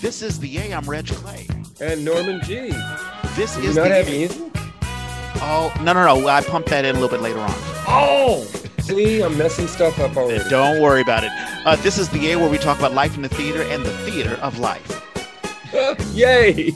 This is the Yay. I'm Reg Clay. And Norman Gee. This Do is not the have Yay. music? Oh no no no! I pumped that in a little bit later on. Oh, see, I'm messing stuff up already. Don't worry about it. Uh, this is the A where we talk about life in the theater and the theater of life. Yay!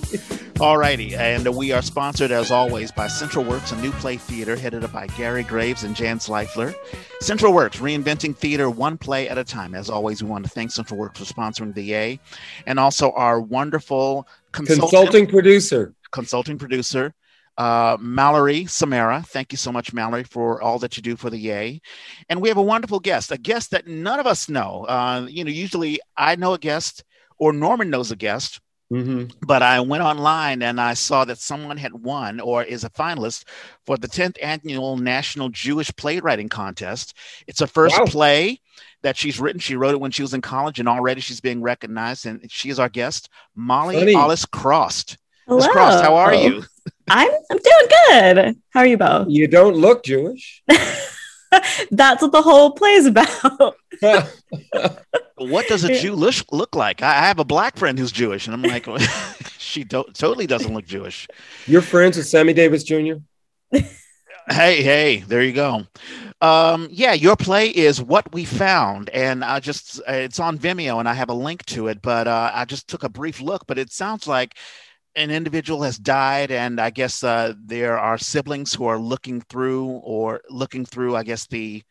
Alrighty, and we are sponsored as always by Central Works, a new play theater headed up by Gary Graves and Jan Zvaifler. Central Works, reinventing theater one play at a time. As always, we want to thank Central Works for sponsoring the Yay, and also our wonderful consultant, Consulting producer. consulting producer, uh, Mallory Samara. Thank you so much, Mallory, for all that you do for the Yay. And we have a wonderful guest, a guest that none of us know. Uh, you know, usually I know a guest or Norman knows a guest hmm but I went online and I saw that someone had won or is a finalist for the 10th annual National Jewish Playwriting Contest. It's a first Wow. play that she's written. She wrote it when she was in college and already she's being recognized. And she is our guest, Molly Funny. Olis Krost. Hello. Miss Krost, how are you? I'm I'm doing good. How are you both? You don't look Jewish. That's what the whole play is about. What does a Yeah. Jew look, look like? I, I have a black friend who's Jewish, and I'm like, she do- totally doesn't look Jewish. You're friends with Sammy Davis Jr. Hey, hey, there you go. Um, yeah, your play is what we found, and I just uh, it's on Vimeo, and I have a link to it. But uh, I just took a brief look, but it sounds like an individual has died, and I guess uh, there are siblings who are looking through or looking through, I guess the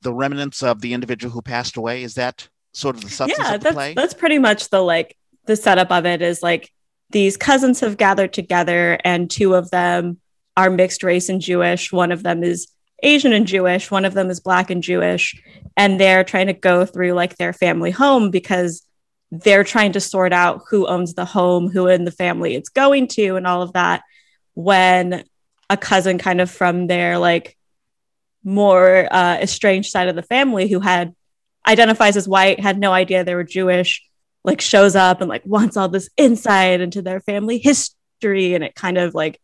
the remnants of the individual who passed away. Is that sort of the substance yeah, of the that's play? that's pretty much the like the setup of it is like these cousins have gathered together and two of them are mixed race and Jewish. One of them is Asian and Jewish, one of them is black and Jewish, and they're trying to go through like their family home because they're trying to sort out who owns the home, who in the family it's going to, and all of that. When a cousin, kind of from their like more uh, estranged side of the family, who had identifies as white, had no idea they were Jewish, like shows up and like wants all this insight into their family history, and it kind of like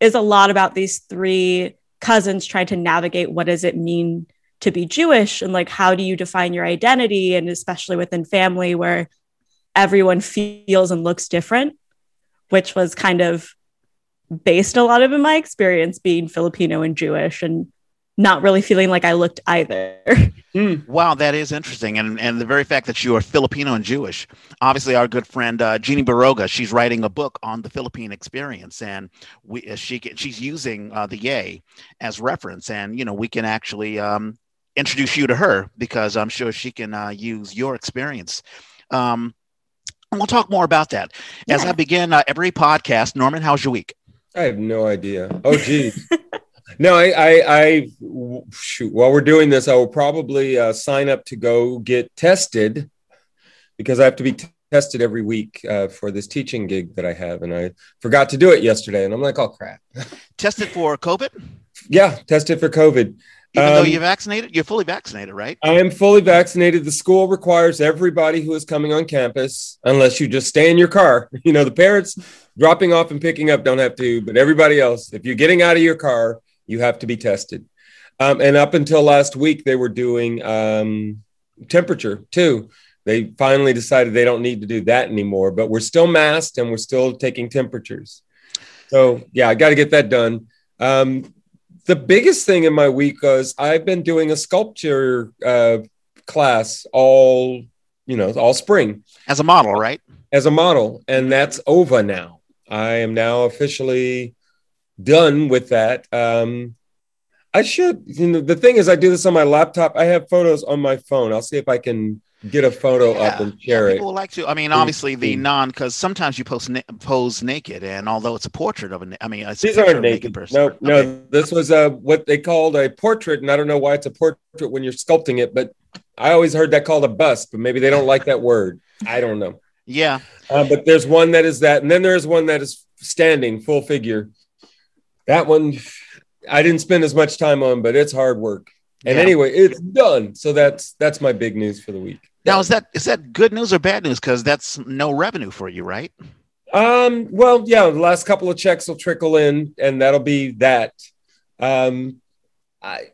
is a lot about these three cousins trying to navigate what does it mean to be Jewish and like how do you define your identity? And especially within family where everyone feels and looks different which was kind of based a lot of in my experience being Filipino and Jewish. And not really feeling like I looked either. Hmm. Wow, that is interesting, and and the very fact that you are Filipino and Jewish. Obviously, our good friend uh, Jeannie Barroga, she's writing a book on the Philippine experience, and we uh, she she's using uh, the Yay as reference, and you know we can actually um, introduce you to her because I'm sure she can uh, use your experience. Um, and we'll talk more about that as I begin uh, every podcast. Norman, how's your week? I have no idea. Oh, geez. no, I, I, I, shoot. While we're doing this, I will probably uh, sign up to go get tested because I have to be t- tested every week uh, for this teaching gig that I have, and I forgot to do it yesterday, and I'm like, oh crap. Tested for COVID, Yeah, tested for COVID. even though Um, you're vaccinated. You're fully vaccinated, right? I am fully vaccinated. The school requires everybody who is coming on campus, unless you just stay in your car. You know, the parents dropping off and picking up don't have to, but everybody else, if you're getting out of your car, you have to be tested. Um, and up until last week, they were doing um, temperature too. They finally decided they don't need to do that anymore, but we're still masked and we're still taking temperatures. So, yeah, I got to get that done. Um, the biggest thing in my week was I've been doing a sculpture uh, class all, you know, all spring As a model, right? as a model, and that's over now. I am now officially done with that. Um, I should, you know, the thing is, I do this on my laptop. I have photos on my phone. I'll see if I can get a photo up and share yeah, it. people like to. I mean, obviously the non because sometimes you post na- pose naked, and although it's a portrait of a, I mean, it's a These aren't a naked. person. No, no, Okay. this was a what they called a portrait, and I don't know why it's a portrait when you're sculpting it, but I always heard that called a bust, but maybe they don't like that word. I don't know. Yeah, Uh, but there's one that is that, and then there's one that is standing full figure. That one I didn't spend as much time on, but it's hard work. And Yeah. anyway, it's done. So that's that's my big news for the week. Now is that is that good news or bad news? Because that's no revenue for you, right? Um, well, yeah, the last couple of checks will trickle in, and that'll be that. Um, I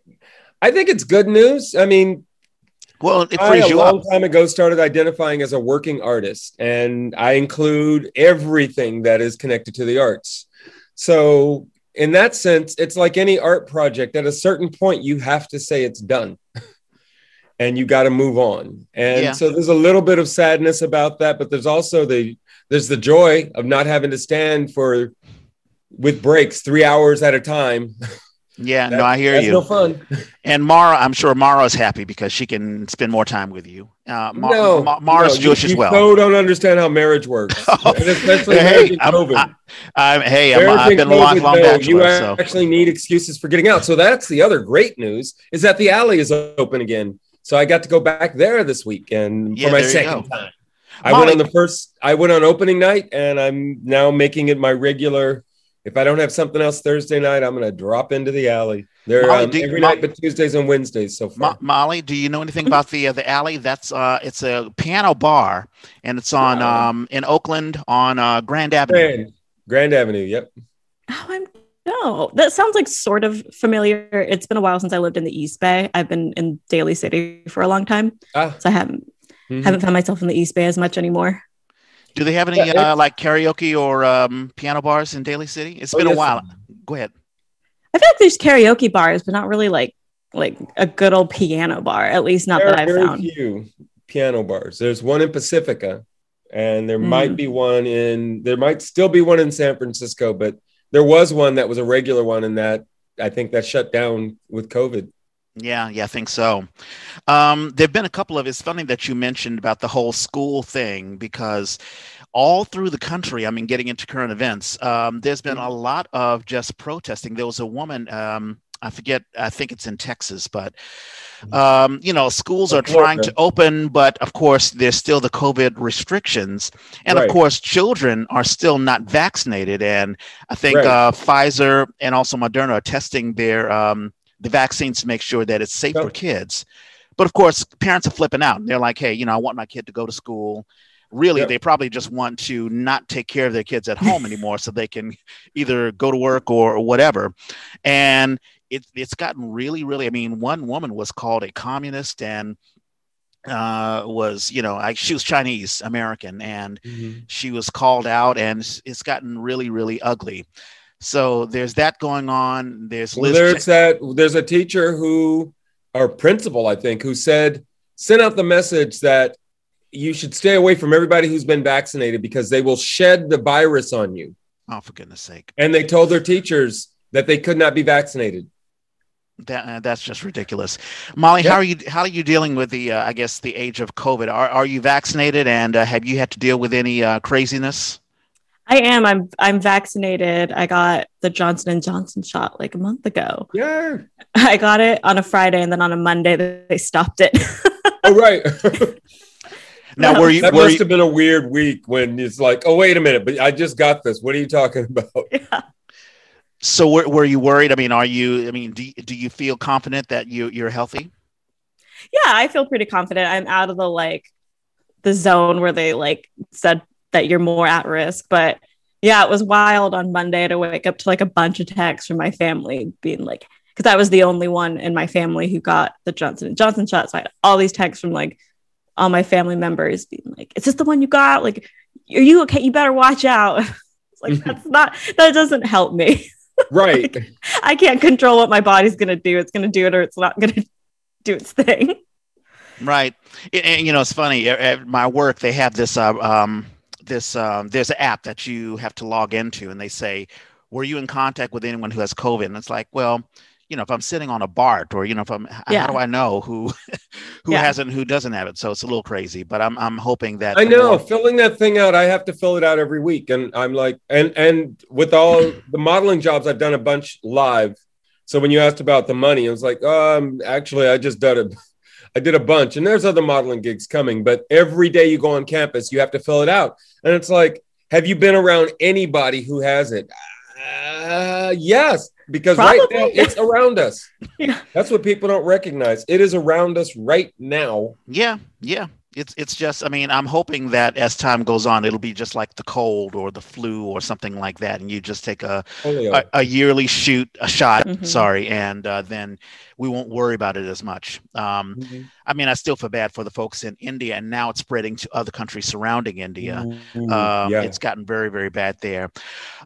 I think it's good news. I mean, Well, it I, a you long up. time ago, started identifying as a working artist, and I include everything that is connected to the arts. So, in that sense, it's like any art project. At a certain point, you have to say it's done, and you got to move on. And Yeah. so, there's a little bit of sadness about that, but there's also the there's the joy of not having to stand for with breaks three hours at a time. Yeah, no, I hear you. no fun. And Mara, I'm sure Mara's happy because she can spend more time with you. Uh, Ma- no, Ma- Mara's no, you- Jewish as you well. so don't understand how marriage works, Oh. especially Hey, in I'm- COVID. I'm, hey, I'm, I've been a lifelong COVID, though, you so actually need excuses for getting out. So that's the other great news is that the alley is open again. So I got to go back there this weekend Yeah, for my second time. I went on the first. I went on opening night, and I'm now making it my regular. If I don't have something else Thursday night, I'm going to drop into the alley. There Molly, um, do every Mo- night, but Tuesdays and Wednesdays so Mo- far. Molly, do you know anything about the uh, the alley? That's uh, it's a piano bar, and it's on Wow. um in Oakland on uh, Grand Avenue. Grand, Grand Avenue. Yep. Oh, I'm no. That sounds like sort of familiar. It's been a while since I lived in the East Bay. I've been in Daly City for a long time, Ah, so I haven't mhm. haven't found myself in the East Bay as much anymore. Do they have any Yeah, uh, like karaoke or um, piano bars in Daly City? It's Oh, been a while. Go ahead. I feel like there's karaoke bars, but not really like like a good old piano bar. At least not There that are I've very found. few piano bars. There's one in Pacifica, and there Mm. might be one in. There might still be one in San Francisco, but there was one that was a regular one, and that I think that shut down with COVID. Yeah, yeah, I think so. Um, there've been a couple of. It's funny that you mentioned about the whole school thing because all through the country, I mean, getting into current events, um, there's been a lot of just protesting. There was a woman. Um, I forget. I think it's in Texas, but um, you know, schools are trying to open, but of course, there's still the COVID restrictions, and Right. of course, children are still not vaccinated. And I think Right. uh, Pfizer and also Moderna are testing their um, the vaccines to make sure that it's safe for kids. But of course, parents are flipping out. And they're like, "Hey, you know, I want my kid to go to school." Really, Yep. they probably just want to not take care of their kids at home anymore, so they can either go to work or, or whatever. And it, it's gotten really, really. I mean, one woman was called a communist and uh, was, you know, I, she was Chinese American, and she was called out, and it's gotten really, really ugly. So there's that going on. There's Well, there's that. There's a teacher who, or principal, I think, who said sent out the message that you should stay away from everybody who's been vaccinated because they will shed the virus on you. oh, for goodness sake. And they told their teachers that they could not be vaccinated. That uh, that's just ridiculous, Molly. Yep. How are you? How are you dealing with the? Uh, I guess the age of COVID. Are are you vaccinated, and uh, have you had to deal with any uh, craziness? I am. I'm. I'm vaccinated. I got the Johnson and Johnson shot like a month ago. Yeah. I got it on a Friday, and then on a Monday they stopped it. Oh, right. Now, No. were you? that Were must you have been a weird week when it's like, oh, wait a minute, but I just got this. What are you talking about? yeah. so were, were you worried? I mean, are you? I mean, do do you feel confident that you you're healthy? yeah, I feel pretty confident. I'm out of the like the zone where they like said that you're more at risk. But yeah, it was wild on Monday to wake up to like a bunch of texts from my family being like, because I was the only one in my family who got the Johnson and Johnson shot. So I had all these texts from like all my family members being like, "Is this the one you got? Like, are you okay? You better watch out." It's like that's not that doesn't help me. Right. I can't control what my body's gonna do. It's gonna do it or it's not gonna do its thing. Right. And, and, you know, it's funny. At, at my work, they have this. Uh, um, this um, there's an app that you have to log into, and they say, "Were you in contact with anyone who has COVID?" And it's like, well, you know, if I'm sitting on a BART, or you know, if I'm, Yeah. how do I know who who Yeah. hasn't, who doesn't have it? So it's a little crazy. But I'm I'm hoping that I know more- filling that thing out. I have to fill it out every week, and I'm like, and and with all the modeling jobs, I've done a bunch live. So when you asked about the money, I was like, um, actually, I just did a, I did a bunch, and there's other modeling gigs coming. But every day you go on campus, you have to fill it out, and it's like, have you been around anybody who has it? Uh, yes, because right now it's around us. Yeah. That's what people don't recognize. It is around us right now. Yeah, yeah. It's it's just I mean, I'm hoping that as time goes on, it'll be just like the cold or the flu or something like that, and you just take a Polio. a, a yearly shoot, a shot, Mhm. sorry, and uh, then we won't worry about it as much. Um, Mhm. I mean, I still feel bad for the folks in India, and now it's spreading to other countries surrounding India. Ooh, Um, yeah. It's gotten very, very bad there.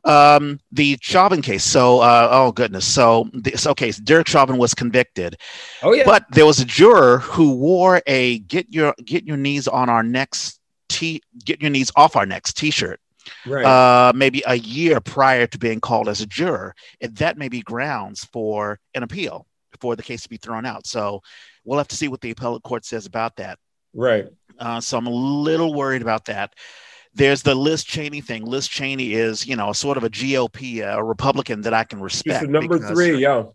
Um, the Chauvin case. So, uh, oh goodness. So, this, okay, so Derek Chauvin was convicted, oh yeah. but there was a juror who wore a "Get your Get your knees on our necks." T get your knees off our necks t-shirt right. uh, maybe a year prior to being called as a juror and that may be grounds for an appeal for the case to be thrown out so we'll have to see what the appellate court says about that right. uh, so I'm a little worried about that. There's the Liz Cheney thing. Liz Cheney is, you know, a sort of a GOP, a Republican that I can respect. number because- three. Yeah.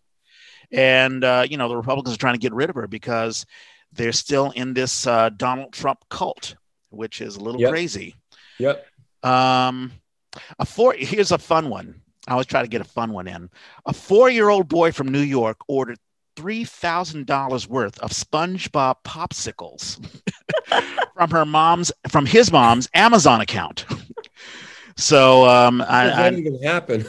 And, uh, you know, the Republicans are trying to get rid of her because they're still in this uh, Donald Trump cult, which is a little Yep. crazy. Yep. Um, a four, here's a fun one. I always try to get a fun one in. A four year old boy from New York ordered $3,000 worth of SpongeBob popsicles from her mom's, from his mom's Amazon account. so, um, I, that I, even happen?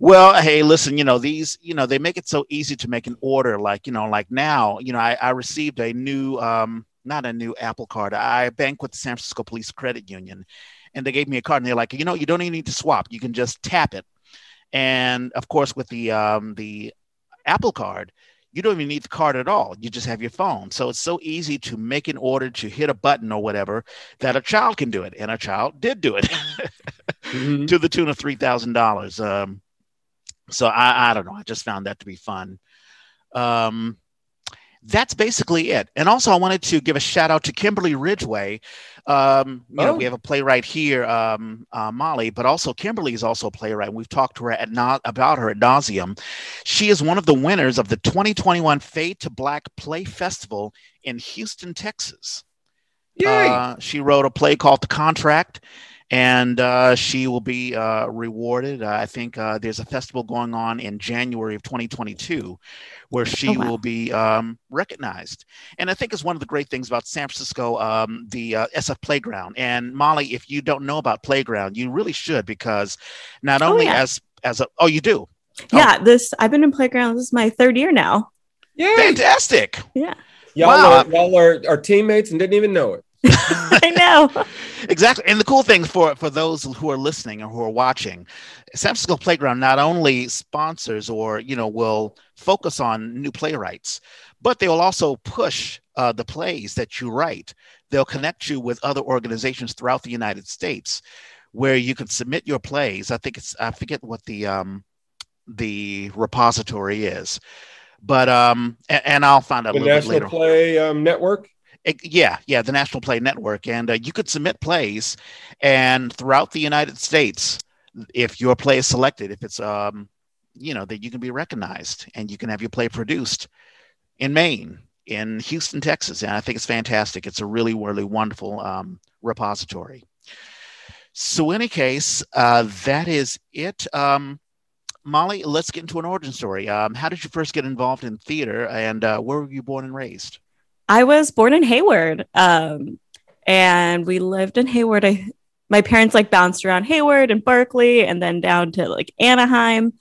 well, hey, listen, you know, these, you know, they make it so easy to make an order. Like, you know, like now, you know, I, I received a new, um, not a new Apple card. I bank with the San Francisco Police Credit Union, and they gave me a card, and they're like, you know, you don't even need to swap. You can just tap it. And of course, with the um, the Apple card, you don't even need the card at all. You just have your phone. So it's so easy to make an order to hit a button or whatever that a child can do it, and a child did do it. Mhm. to the tune of three thousand dollars. Um, so I, I don't know. I just found that to be fun. Um, that's basically it. And also, I wanted to give a shout out to Kimberly Ridgway. Um, you know, Oh. we have a playwright here, um, uh, Molly, but also Kimberly is also a playwright. We've talked to her at na- about her at nauseum. She is one of the winners of the 2021 Fade to Black Play Festival in Houston, Texas. Yay. Uh, she wrote a play called The Contract, and uh, she will be uh, rewarded. Uh, I think uh, there's a festival going on in January of 2022 where she Oh, wow. will be um, recognized. And I think it's one of the great things about San Francisco, um, the uh, SF Playground. And Molly, if you don't know about Playground, you really should because not Oh, only yeah. as as a oh you do Yeah, this I've been in playground. This is my third year now. Yay. fantastic. Yeah, Y'all, Wow. are, y'all are our teammates and didn't even know it. I know. exactly and the cool thing for for those who are listening or who are watching san francisco playground not only sponsors or you know will focus on new playwrights but they will also push uh, the plays that you write they'll connect you with other organizations throughout the united states where you can submit your plays i think it's i forget what the um the repository is but um and, and i'll find out The a little bit National later Play um, Network. Yeah, yeah, the National Play Network, and uh, you could submit plays, and throughout the United States, if your play is selected, if it's um, you know, that you can be recognized, and you can have your play produced in Maine, in Houston, Texas, and I think it's fantastic. It's a really, really wonderful um, repository. So, in any case, uh, that is it. Um, Molly, let's get into an origin story. Um, how did you first get involved in theater, and uh, where were you born and raised? I was born in Hayward, um, and we lived in Hayward. I, my parents like bounced around Hayward and Berkeley, and then down to like Anaheim,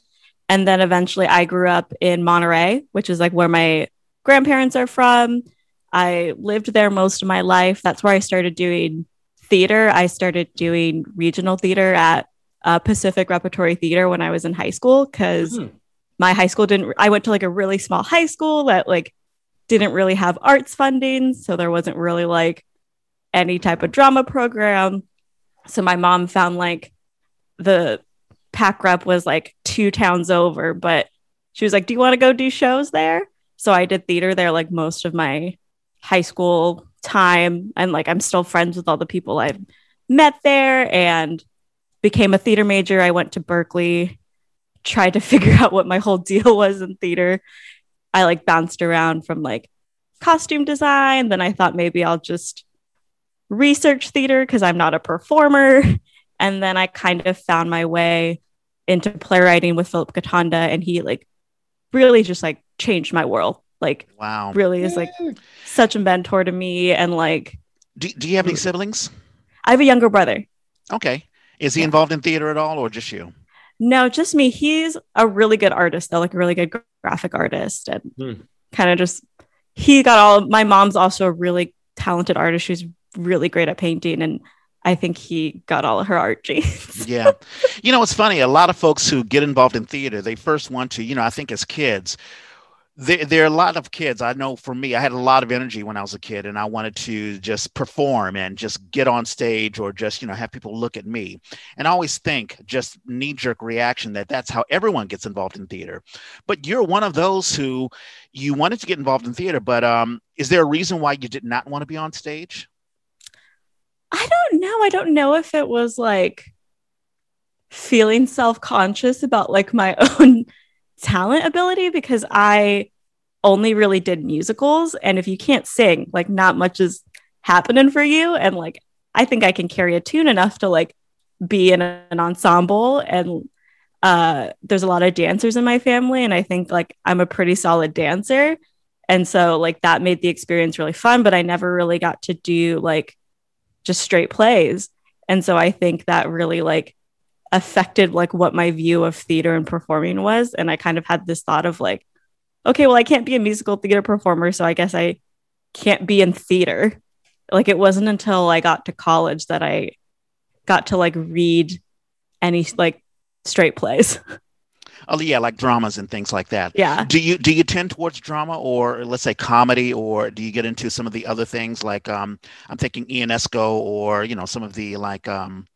and then eventually I grew up in Monterey, which is like where my grandparents are from. I lived there most of my life. That's where I started doing theater. I started doing regional theater at uh, Pacific Repertory Theater when I was in high school because Hmm. my high school didn't. I went to like a really small high school that like didn't really have arts funding, so there wasn't really like any type of drama program. So my mom found like the PacRep was like two towns over, but she was like, "Do you want to go do shows there?" So I did theater there like most of my high school time, and like I'm still friends with all the people I've met there, and became a theater major. I went to Berkeley, tried to figure out what my whole deal was in theater. I like bounced around from like costume design. Then I thought maybe I'll just research theater because I'm not a performer. And then I kind of found my way into playwriting with Philip Gotanda, and he like really just like changed my world. Like Wow. really is like such a mentor to me. And like Do, do you have any siblings? I have a younger brother. Okay. Is he Yeah. involved in theater at all or just you? No, just me. He's a really good artist, though, like a really good gra- graphic artist, and Hmm. kind of just he got all my mom's also a really talented artist. She's really great at painting and I think he got all of her art genes. yeah. You know, it's funny. A lot of folks who get involved in theater, they first want to, you know, I think as kids, there, there, are a lot of kids. I know for me, I had a lot of energy when I was a kid and I wanted to just perform and just get on stage or just, you know, have people look at me. And I always think, just knee jerk reaction, that that's how everyone gets involved in theater. But you're one of those who you wanted to get involved in theater, but um, is there a reason why you did not want to be on stage? I don't know. I don't know if it was like feeling self conscious about like my own talent ability because I only really did musicals. And if you can't sing, like not much is happening for you. And like I think I can carry a tune enough to like be in an ensemble and uh there's a lot of dancers in my family and I think like I'm a pretty solid dancer. And so like that made the experience really fun, but I never really got to do like just straight plays. And so I think that really like affected like what my view of theater and performing was. And i kind of had this thought of like okay well i can't be a musical theater performer so i guess i can't be in theater. Like it wasn't until i got to college that i got to like read any like straight plays. Oh yeah like dramas and things like that. Yeah. Do you do you tend towards drama or let's say comedy or do you get into some of the other things? Like um i'm thinking ionesco or you know some of the like um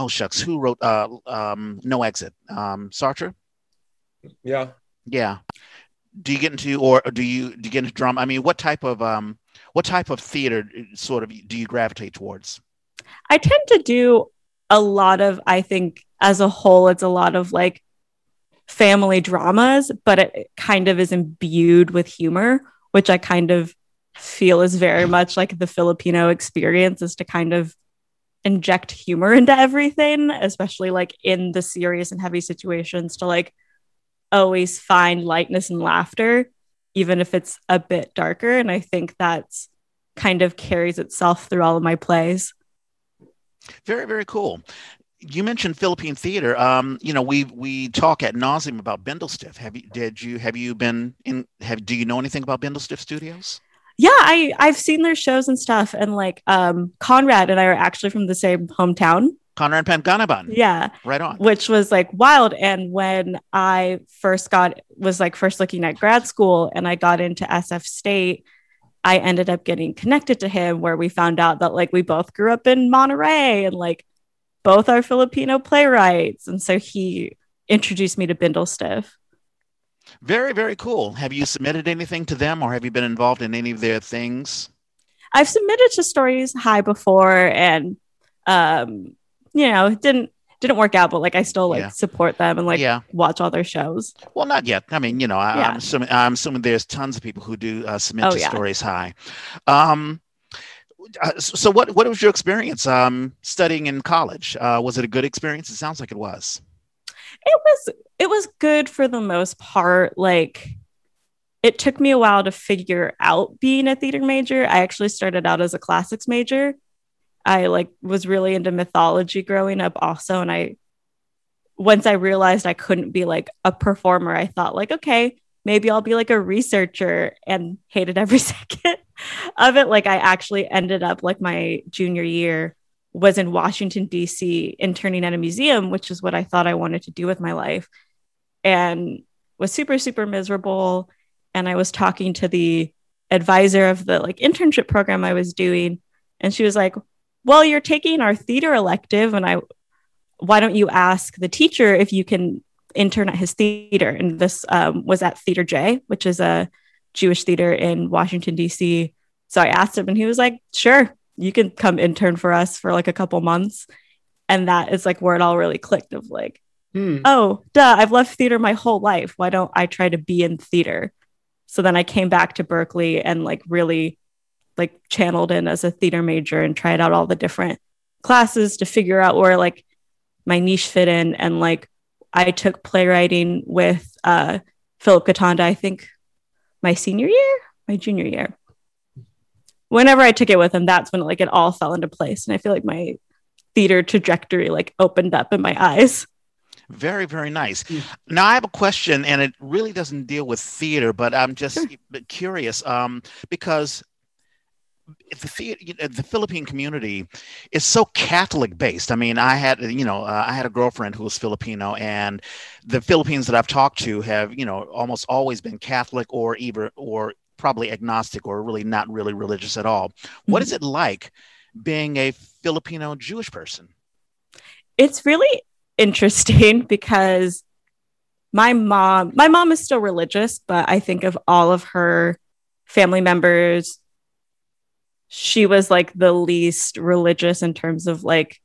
oh shucks, who wrote uh, um, No Exit? Um, Sartre. Yeah. Yeah. Do you get into or do you do you get into drama? I mean, what type of um, what type of theater uh, sort of do you gravitate towards? I tend to do a lot of. I think as a whole, it's a lot of like family dramas, but it kind of is imbued with humor, which I kind of feel is very much like the Filipino experience is to kind of inject humor into everything, especially like in the serious and heavy situations, to like always find lightness and laughter, even if it's a bit darker. And I think that's kind of carries itself through all of my plays. Very, very cool. You mentioned Philippine theater. Um, you know, we we talk at nauseum about Bindlestiff. Have you did you have you been in have do you know anything about Bindlestiff Studios? Yeah, I I've seen their shows and stuff, and like um Conrad and I are actually from the same hometown. Conrad Panganiban. Yeah. Right on. Which was like wild. And when I first got was like first looking at grad school and I got into SF State, I ended up getting connected to him where we found out that like we both grew up in Monterey and like both are Filipino playwrights. And so he introduced me to Bindlestiff. Very, very cool. Have you submitted anything to them or have you been involved in any of their things? I've submitted to Stories High before and um, you know, it didn't didn't work out, but like I still like yeah. support them and like yeah. watch all their shows. Well, not yet. I mean, you know, I, am assuming I'm assuming there's tons of people who do uh, submit oh, to. Stories High. Um, uh, so what what was your experience um, studying in college? Uh, was it a good experience? It sounds like it was. It was it was good for the most part. Like it took me a while to figure out being a theater major. I actually started out as a classics major. I like was really into mythology growing up also and I once I realized I couldn't be like a performer, I thought like okay, maybe I'll be like a researcher and hated every second of it. Like I actually ended up like my junior year was in Washington D.C. interning at a museum, which is what I thought I wanted to do with my life and was super super miserable. And i was talking to the advisor of the like internship program i was doing and she was like well you're taking our theater elective and i why don't you ask the teacher if you can intern at his theater? And this um, was at theater j which is a jewish theater in washington d.c so i asked him and he was like sure you can come intern for us for like a couple months and that is like where it all really clicked of like Hmm. Oh, duh, I've left theater my whole life. Why don't I try to be in theater? So then I came back to Berkeley and like really like channeled in as a theater major and tried out all the different classes to figure out where like my niche fit in and like I took playwriting with uh Philip Gotanda, I think my senior year, my junior year. Whenever I took it with him, that's when like it all fell into place. And I feel like my theater trajectory like opened up in my eyes. Very, very nice. Mm. Now, I have a question, and it really doesn't deal with theater, but I'm just sure. curious um, because the theater, the Philippine community is so Catholic based. I mean, I had you know uh, I had a girlfriend who was Filipino, and the Philippines that I've talked to have you know almost always been Catholic or either or probably agnostic or really not really religious at all. Mm-hmm. What is it like being a Filipino Jewish person? It's really interesting because my mom my mom is still religious, but I think of all of her family members she was like the least religious in terms of like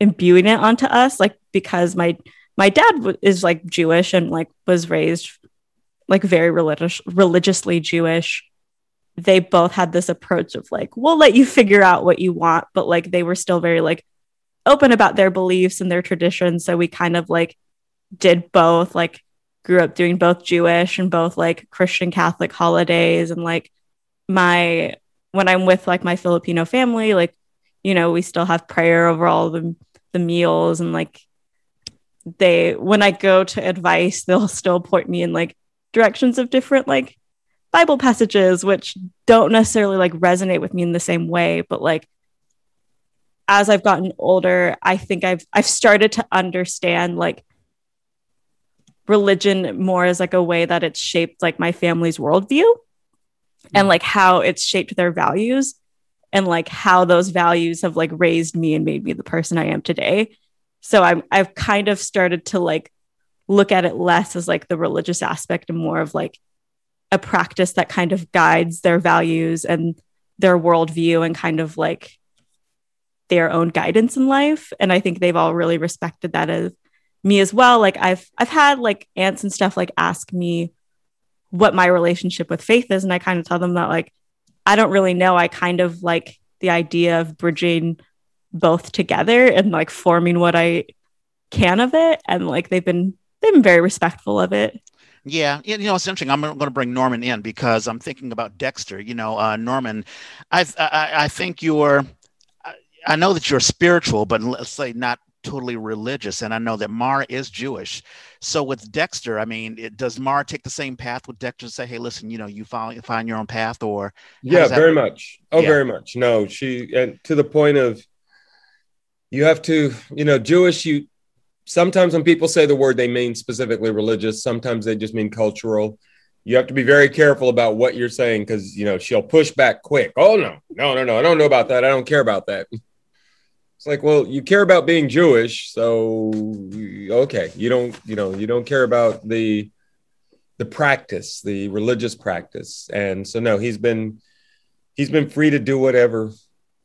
imbuing it onto us like because my my dad w- is like jewish and like was raised like very religious religiously jewish. They both had this approach of like we'll let you figure out what you want but like they were still very like open about their beliefs and their traditions. So we kind of like did both like grew up doing both jewish and both like christian catholic holidays. And like my when I'm with like my Filipino family, like, you know, we still have prayer over all the, the meals. And like they, when I go to advice, they'll still point me in like directions of different like Bible passages, which don't necessarily like resonate with me in the same way. But like, as I've gotten older, I think I've, I've started to understand like religion more as like a way that it's shaped like my family's worldview and like how it's shaped their values and like how those values have like raised me and made me the person I am today. So I'm I've kind of started to like look at it less as like the religious aspect and more of like a practice that kind of guides their values and their worldview and kind of like their own guidance in life. And I think they've all really respected that as me as well. Like I've I've had like aunts and stuff like ask me what my relationship with faith is. And I kind of tell them that, like, I don't really know. I kind of like the idea of bridging both together and like forming what I can of it. And like they've been, they've been very respectful of it. Yeah, you know it's interesting. I'm going to bring Norman in because I'm thinking about Dexter. You know, uh, Norman, I, I I think you're. I know that you're spiritual, but let's say not totally religious. And I know that Mar is Jewish. So with Dexter, I mean, it, does Mar take the same path with Dexter? Say, hey, listen, you know, you find find your own path, or yeah, very much. Oh, yeah. very much. No, she and to the point of you have to, you know, Jewish. You sometimes when people say the word, they mean specifically religious. Sometimes they just mean cultural. You have to be very careful about what you're saying because you know she'll push back quick. Oh no, no, no, no! I don't know about that. I don't care about that. It's like, well, you care about being Jewish, so okay, you don't, you know, you don't care about the the practice, the religious practice, and so no, he's been he's been free to do whatever.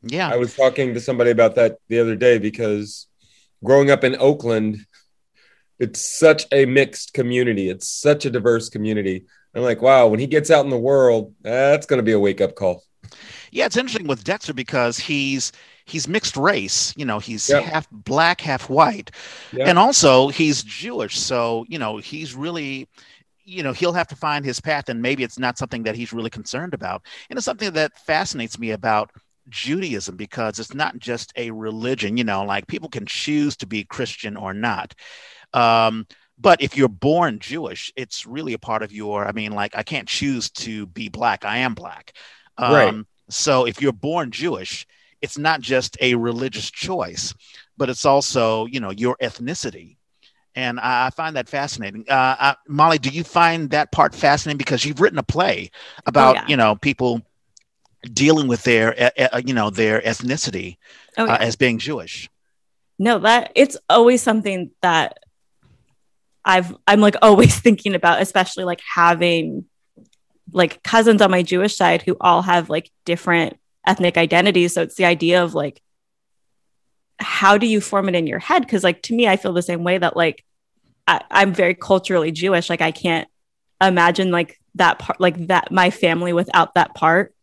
Yeah, I was talking to somebody about that the other day because growing up in Oakland, it's such a mixed community. It's such a diverse community. I'm like, wow, when he gets out in the world, that's going to be a wake up call. Yeah, it's interesting with Dexter because he's he's mixed race. You know, he's yep. half black, half white, yep. and also he's Jewish. So you know, he's really you know he'll have to find his path and maybe it's not something that he's really concerned about and it's something that fascinates me about Judaism because it's not just a religion, you know, like people can choose to be Christian or not. Um, but if you're born Jewish, it's really a part of your, I mean, like I can't choose to be black, I am black. Um, right. So if you're born Jewish, it's not just a religious choice, but it's also, you know, your ethnicity. And I, find that fascinating. Uh, I, Molly, do you find that part fascinating? Because you've written a play about, oh, yeah. you know, people dealing with their, uh, you know, their ethnicity oh, yeah. uh, as being Jewish. No, that it's always something that I've I'm like always thinking about, especially like having like cousins on my Jewish side who all have like different ethnic identities. So it's the idea of like, how do you form it in your head? Because like to me, I feel the same way that like I, I'm very culturally Jewish. Like I can't imagine like that part, like that my family without that part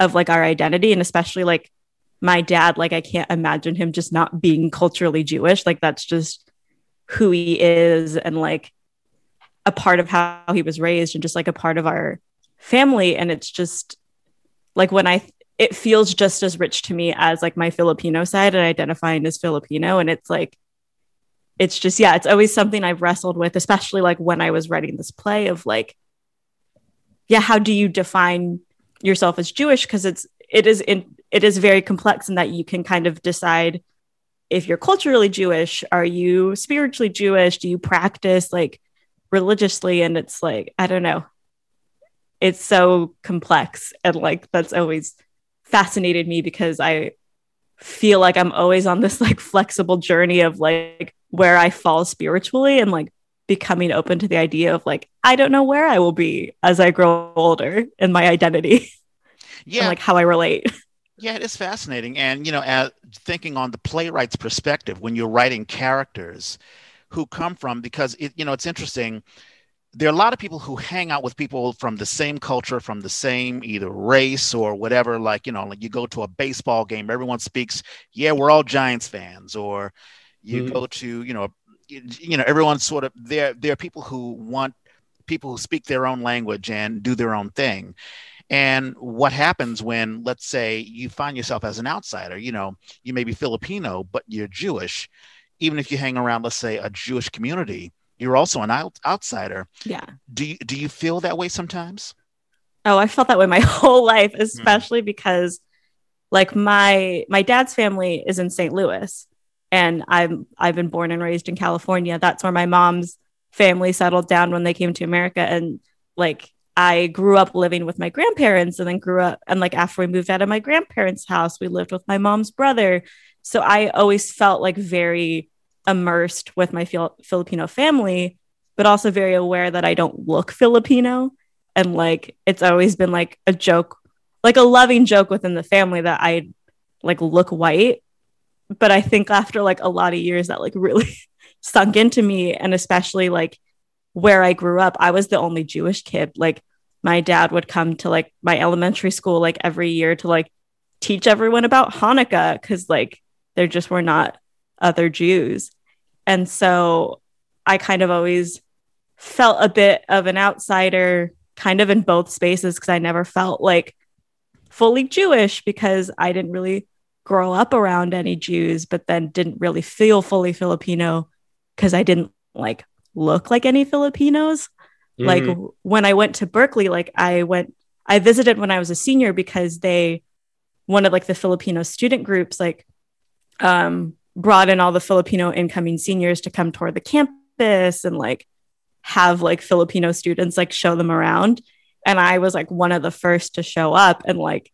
of like our identity, and especially like my dad. Like I can't imagine him just not being culturally Jewish. Like that's just who he is, and like a part of how he was raised, and just like a part of our family. And it's just like when I it feels just as rich to me as like my Filipino side and identifying as Filipino. And it's like, it's just yeah it's always something i've wrestled with especially like when i was writing this play of like yeah how do you define yourself as jewish because it's it is in it is very complex in that you can kind of decide if you're culturally jewish are you spiritually jewish do you practice like religiously? And it's like i don't know. It's so complex and like that's always fascinated me because i feel like i'm always on this like flexible journey of like where I fall spiritually and like becoming open to the idea of like I don't know where I will be as I grow older in my identity. Yeah. and like how I relate. Yeah, it is fascinating. And, you know, as, thinking on the playwright's perspective, when you're writing characters who come from, because, it, you know, it's interesting. There are a lot of people who hang out with people from the same culture, from the same either race or whatever. Like, you know, like you go to a baseball game, everyone speaks, yeah, we're all Giants fans, or, you mm-hmm. go to, you know, you know, everyone's sort of there. There are people who want people who speak their own language and do their own thing. And what happens when, let's say, you find yourself as an outsider? You know, you may be Filipino, but you're Jewish. Even if you hang around, let's say, a Jewish community, you're also an out- outsider. Yeah. Do you, do you feel that way sometimes? Oh, I felt that way my whole life, hmm. especially mm. because, like my my dad's family is in St. Louis, and I'm I've been born and raised in California. That's where my mom's family settled down when they came to America and like I grew up living with my grandparents and then grew up and like after we moved out of my grandparents' house, we lived with my mom's brother. So I always felt like very immersed with my Fil- Filipino family, but also very aware that I don't look Filipino. And like it's always been like a joke, like a loving joke within the family that I like look white but I think after like a lot of years that like really sunk into me and especially like where I grew up, I was the only Jewish kid. Like my dad would come to like my elementary school like every year to like teach everyone about Hanukkah cuz like there just were not other Jews. And so I kind of always felt a bit of an outsider kind of in both spaces because I never felt like fully Jewish because I didn't really grow up around any Jews, but then didn't really feel fully Filipino because I didn't like look like any Filipinos. Mm-hmm. Like when I went to Berkeley, like I went, I visited when I was a senior because they, one of like the Filipino student groups, like um, brought in all the Filipino incoming seniors to come tour the campus and like have like Filipino students like show them around. And I was like one of the first to show up and like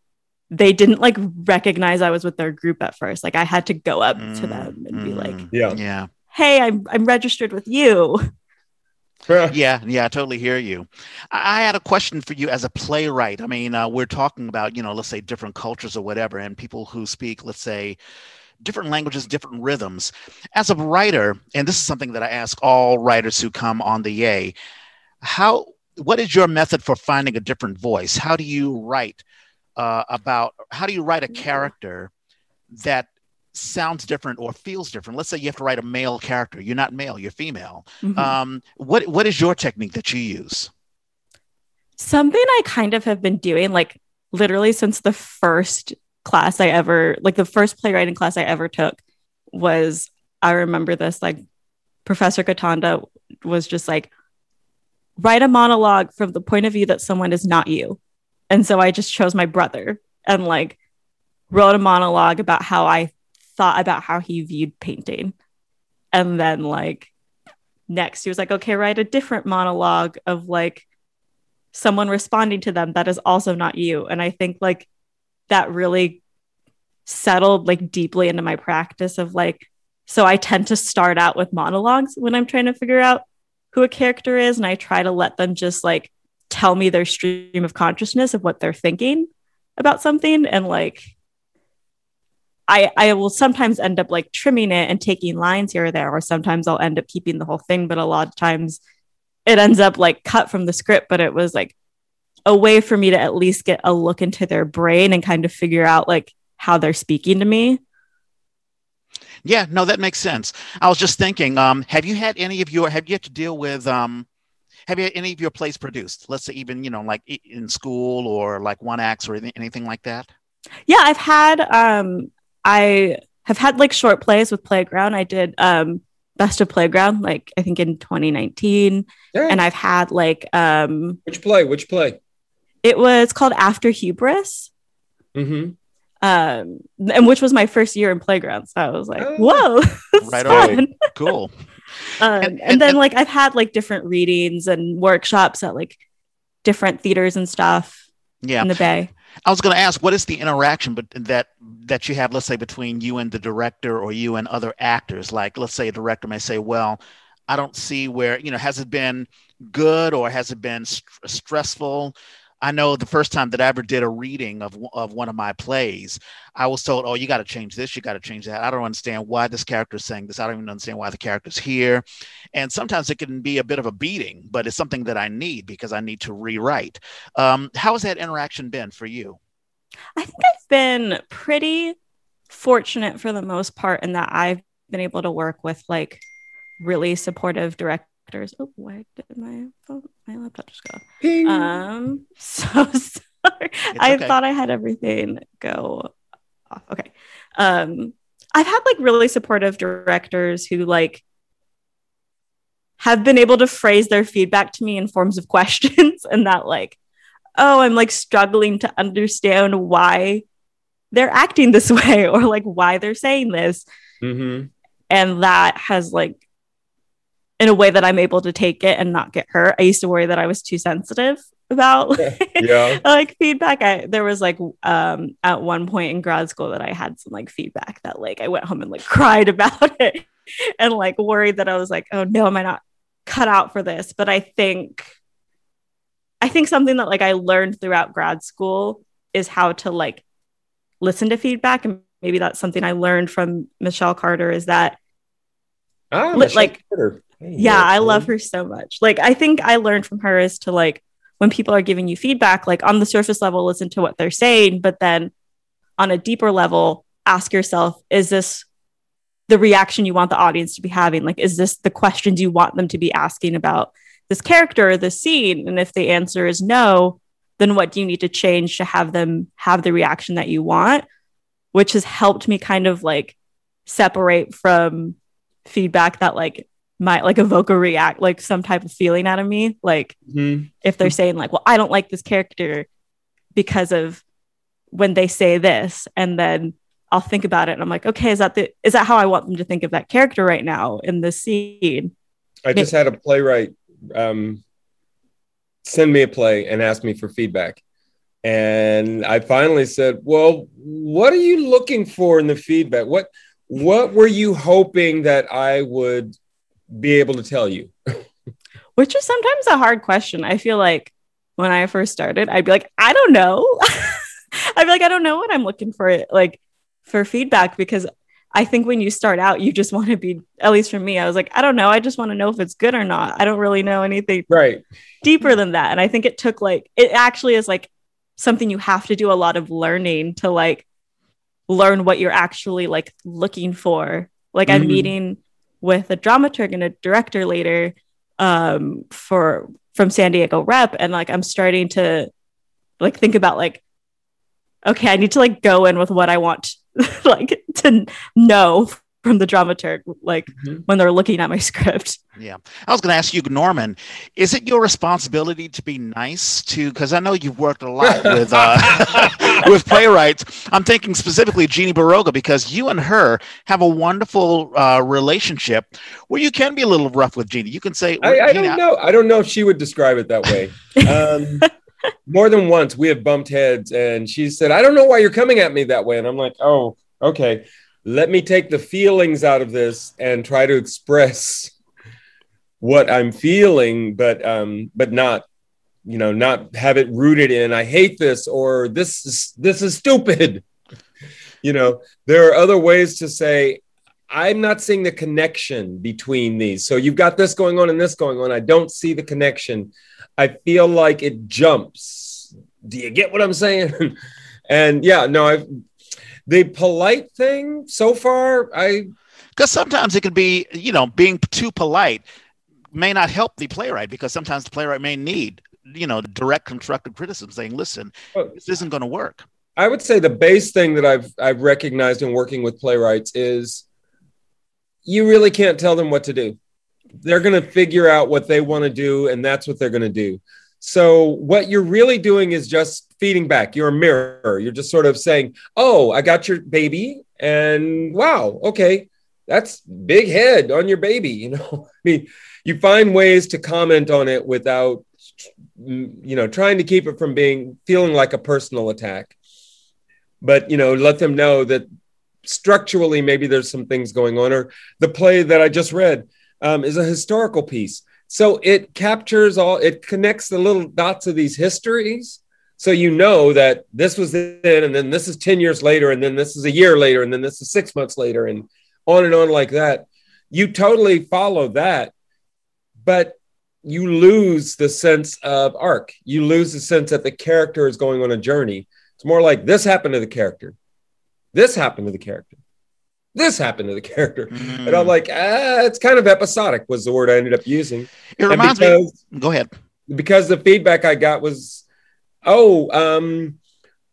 they didn't like recognize I was with their group at first. Like I had to go up mm, to them and mm, be like, yeah, yeah, hey, I'm I'm registered with you. yeah, yeah, I totally hear you. I, I, had a question for you as a playwright. I mean, uh, we're talking about, you know, let's say different cultures or whatever, and people who speak, let's say, different languages, different rhythms. As a writer, and this is something that I ask all writers who come on the Yay, how what is your method for finding a different voice? How do you write uh, about how do you write a character that sounds different or feels different. Let's say you have to write a male character. You're not male. You're female. Mm-hmm. Um, what what is your technique that you use? Something I kind of have been doing, like literally since the first class I ever, like the first playwriting class I ever took, was I remember this like Professor Gotanda was just like write a monologue from the point of view that someone is not you. And so I just chose my brother and like wrote a monologue about how I thought about how he viewed painting. And then like next he was like, okay, write a different monologue of like someone responding to them that is also not you. And I think like that really settled like deeply into my practice of like so I tend to start out with monologues when I'm trying to figure out who a character is and I try to let them just like tell me their stream of consciousness of what they're thinking about something. And like I I will sometimes end up like trimming it and taking lines here or there or sometimes I'll end up keeping the whole thing. But a lot of times it ends up like cut from the script but it was like a way for me to at least get a look into their brain and kind of figure out like how they're speaking to me. Yeah no that makes sense. I was just thinking um have you had any of your have you had to deal with um have you any of your plays produced? Let's say even you know like in school or like one acts or anything like that. Yeah, I've had um I have had like short plays with Playground. I did um Best of Playground, like I think in 2019. Yeah. And I've had like um Which play? Which play? it was called After Hubris. Mm-hmm. Um and which was my first year in playground. So I was like, Oh. whoa, Right on, Cool. Um, And- and, then like I've had like different readings and workshops at like different theaters and stuff Yeah. in the Bay. I was going to ask, what is the interaction but that that you have, let's say, between you and the director or you and other actors? Like, let's say a director may say, "Well, I don't see where you know has it been good or has it been st- stressful." I know the first time that I ever did a reading of of one of my plays, I was told, "Oh, you got to change this, you got to change that." I don't understand why this character is saying this. I don't even understand why the character's here. And sometimes it can be a bit of a beating, but it's something that I need because I need to rewrite. Um, how has that interaction been for you? I think I've been pretty fortunate for the most part in that I've been able to work with like really supportive directors. Oh, why did my phone, my laptop just go? Ping. Um, so sorry. I okay. thought I had everything go off. Okay. Um, I've had like really supportive directors who like have been able to phrase their feedback to me in forms of questions and that like, oh, I'm like struggling to understand why they're acting this way or like why they're saying this Mhm. and that has like in a way that I'm able to take it and not get hurt. I used to worry that I was too sensitive about Yeah. like feedback. I there was like um at one point in grad school that I had some like feedback that like I went home and like cried about it and like worried that I was like, oh no, am I not cut out for this? But I think I think something that like I learned throughout grad school is how to like listen to feedback and maybe that's something I learned from Michelle Carter is that Ah, Michelle like- Carter. Hey, yeah i love her so much. Like i think i learned from her is to like when people are giving you feedback like on the surface level listen to what they're saying but then on a deeper level ask yourself is this the reaction you want the audience to be having? Like is this the questions you want them to be asking about this character or this scene? And if the answer is no then what do you need to change to have them have the reaction that you want? Which has helped me kind of like separate from feedback that like might like evoke a react like some type of feeling out of me like Mhm. if they're saying like well i don't like this character because of when they say this and then i'll think about it and i'm like okay is that the is that how i want them to think of that character right now in this scene I just had a playwright um, send me a play and ask me for feedback. And I finally said, "Well, what are you looking for in the feedback? What what were you hoping that I would be able to tell you?" which is sometimes a hard question. I feel like when i first started i'd be like i don't know. I'd be like i don't know what i'm looking for like for feedback because i think when you start out you just want to be at least for me i was like i don't know. I just want to know if it's good or not. I don't really know anything Right. deeper than that. And i think it took like it actually is like something you have to do a lot of learning to like learn what you're actually like looking for like i'm Mhm. meeting with a dramaturg and a director later um for from san diego rep and like i'm starting to like think about like okay i need to like go in with what i want like to know from the dramaturg like Mhm. when they're looking at my script Yeah. I was going to ask you, Norman, is it your responsibility to be nice to, because I know you've worked a lot with uh, with playwrights. I'm thinking specifically Jeannie Barroga because you and her have a wonderful uh, relationship where you can be a little rough with Jeannie. You can say, I, I "Jeannie, don't know. I don't know if she would describe it that way. Um, more than once, we have bumped heads, and she said, "I don't know why you're coming at me that way." And I'm like, "Oh, okay. Let me take the feelings out of this and try to express what I'm feeling, but um, but not, you know, not have it rooted in I hate this or this is this is stupid." you know, there are other ways to say I'm not seeing the connection between these. So you've got this going on and this going on. I don't see the connection. I feel like it jumps. Do you get what I'm saying? and yeah, no, I've the polite thing so far, I because sometimes it can be, you know, being too polite may not help the playwright because sometimes the playwright may need, you know, direct constructive criticism saying, listen, this isn't going to work. I would say the base thing that I've I've recognized in working with playwrights is you really can't tell them what to do. They're going to figure out what they want to do, and that's what they're going to do. So, what you're really doing is just feeding back. You're a mirror. You're just sort of saying, Oh, I got your baby, and wow, okay, that's big head on your baby. You know, I mean, you find ways to comment on it without, you know, trying to keep it from being feeling like a personal attack. But, you know, let them know that structurally maybe there's some things going on or the play that i just read um, is a historical piece so it captures all it connects the little dots of these histories. So you know that this was then and then this is 10 years later and then this is a year later and then this is six months later and on and on like that. You totally follow that but you lose the sense of arc. You lose the sense that the character is going on a journey. It's more like this happened to the character. This happened to the character. This happened to the character. Mm. And I'm like, ah, it's kind of episodic, was the word I ended up using. It reminds because, me. Go ahead. Because the feedback I got was, oh, um,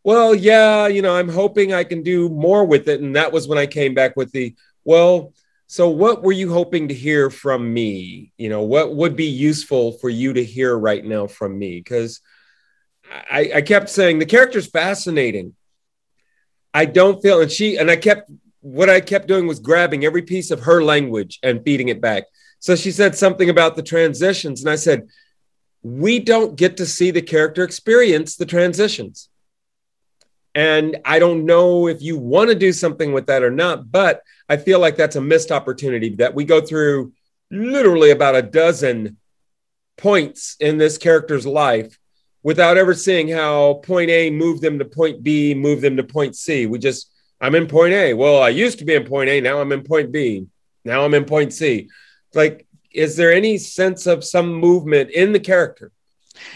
well, yeah, you know, I'm hoping I can do more with it. And that was when I came back with the, well, so what were you hoping to hear from me? You know, what would be useful for you to hear right now from me? Because I, I kept saying the character's fascinating. I don't feel, and she, and I kept, what I kept doing was grabbing every piece of her language and feeding it back. So she said something about the transitions. And I said, we don't get to see the character experience the transitions. And I don't know if you want to do something with that or not, but I feel like that's a missed opportunity that we go through literally about a dozen points in this character's life without ever seeing how point A moved them to point B, moved them to point C. We just, I'm in point A. Well, I used to be in point A. Now I'm in point B. Now I'm in point C. Like, is there any sense of some movement in the character?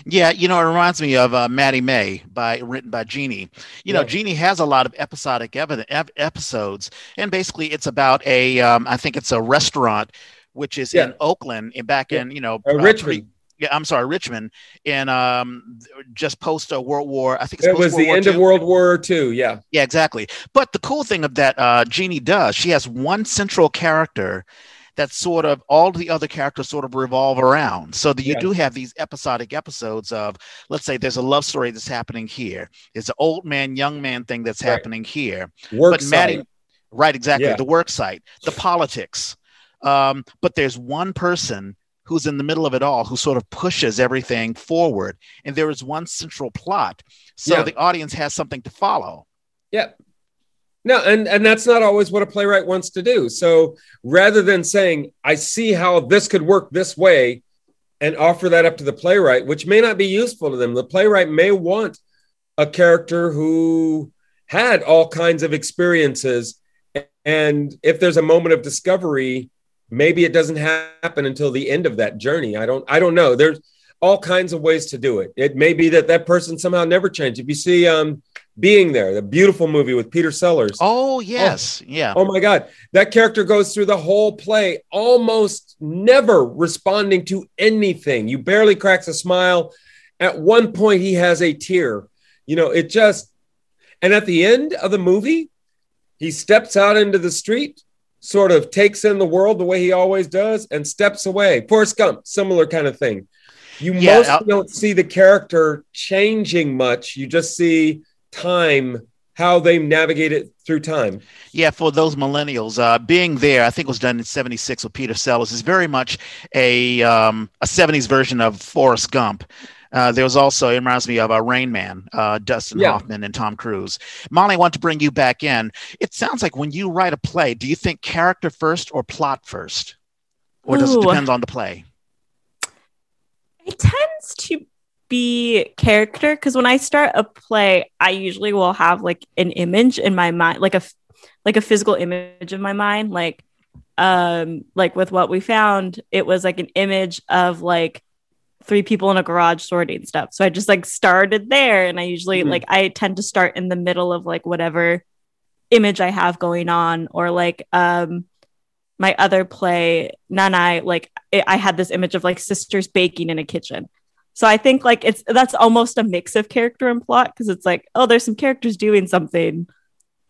Yeah, you know, it reminds me of uh, Mattie May by written by Jeannie. You yeah. know, Jeannie has a lot of episodic ev- episodes, and basically, it's about a, um, I think it's a restaurant which is yeah. in Oakland, and back yeah. in you know uh, Richmond yeah, I'm sorry, Richmond, in um, just post a World War. I think it was the War end II. of World War II. Yeah, yeah, exactly. But the cool thing of that uh, Jeannie does, she has one central character that sort of all the other characters sort of revolve around. So that you yeah. do have these episodic episodes of, let's say, there's a love story that's happening here. It's an old man, young man thing that's right. happening here. Work but site. right, exactly. Yeah. The work site, the politics. Um, but there's one person who's in the middle of it all, who sort of pushes everything forward. And there is one central plot. So yeah. the audience has something to follow. Yeah. No, and, and that's not always what a playwright wants to do. So rather than saying, I see how this could work this way and offer that up to the playwright, which may not be useful to them, the playwright may want a character who had all kinds of experiences. And if there's a moment of discovery, maybe it doesn't happen until the end of that journey. I don't i don't know. There's all kinds of ways to do it. It may be that that person somehow never changed. If you see um being there the beautiful movie with peter sellers. Oh yes. Oh, yeah. oh my god. That character goes through the whole play almost never responding to anything. You barely cracks a smile. At one point he has a tear. You know it just and at the end of the movie he steps out into the street sort of takes in the world the way he always does and steps away. Forrest Gump, similar kind of thing. You yeah, mostly I'll... don't see the character changing much. You just see time, how they navigate it through time. Yeah, for those millennials, uh, being there, I think was done in '76 with Peter Sellers, is very much a um, a '70s version of Forrest Gump. Uh, there was also, it reminds me of a uh, Rain Man, uh, Dustin yeah. Hoffman and Tom Cruise. Molly, I want to bring you back in. It sounds like when you write a play, do you think character first or plot first? Or does it depend on the play? It tends to be character because when I start a play, I usually will have like an image in my mind, like a like a physical image in my mind. Like um like with what we found, it was like an image of like three people in a garage sorting stuff. So I just like started there. And I usually mm-hmm. like I tend to start in the middle of like whatever image I have going on or like um my other play, Nanai, like it, I had this image of like sisters baking in a kitchen. So I think like it's that's almost a mix of character and plot because it's like, oh, there's some characters doing something.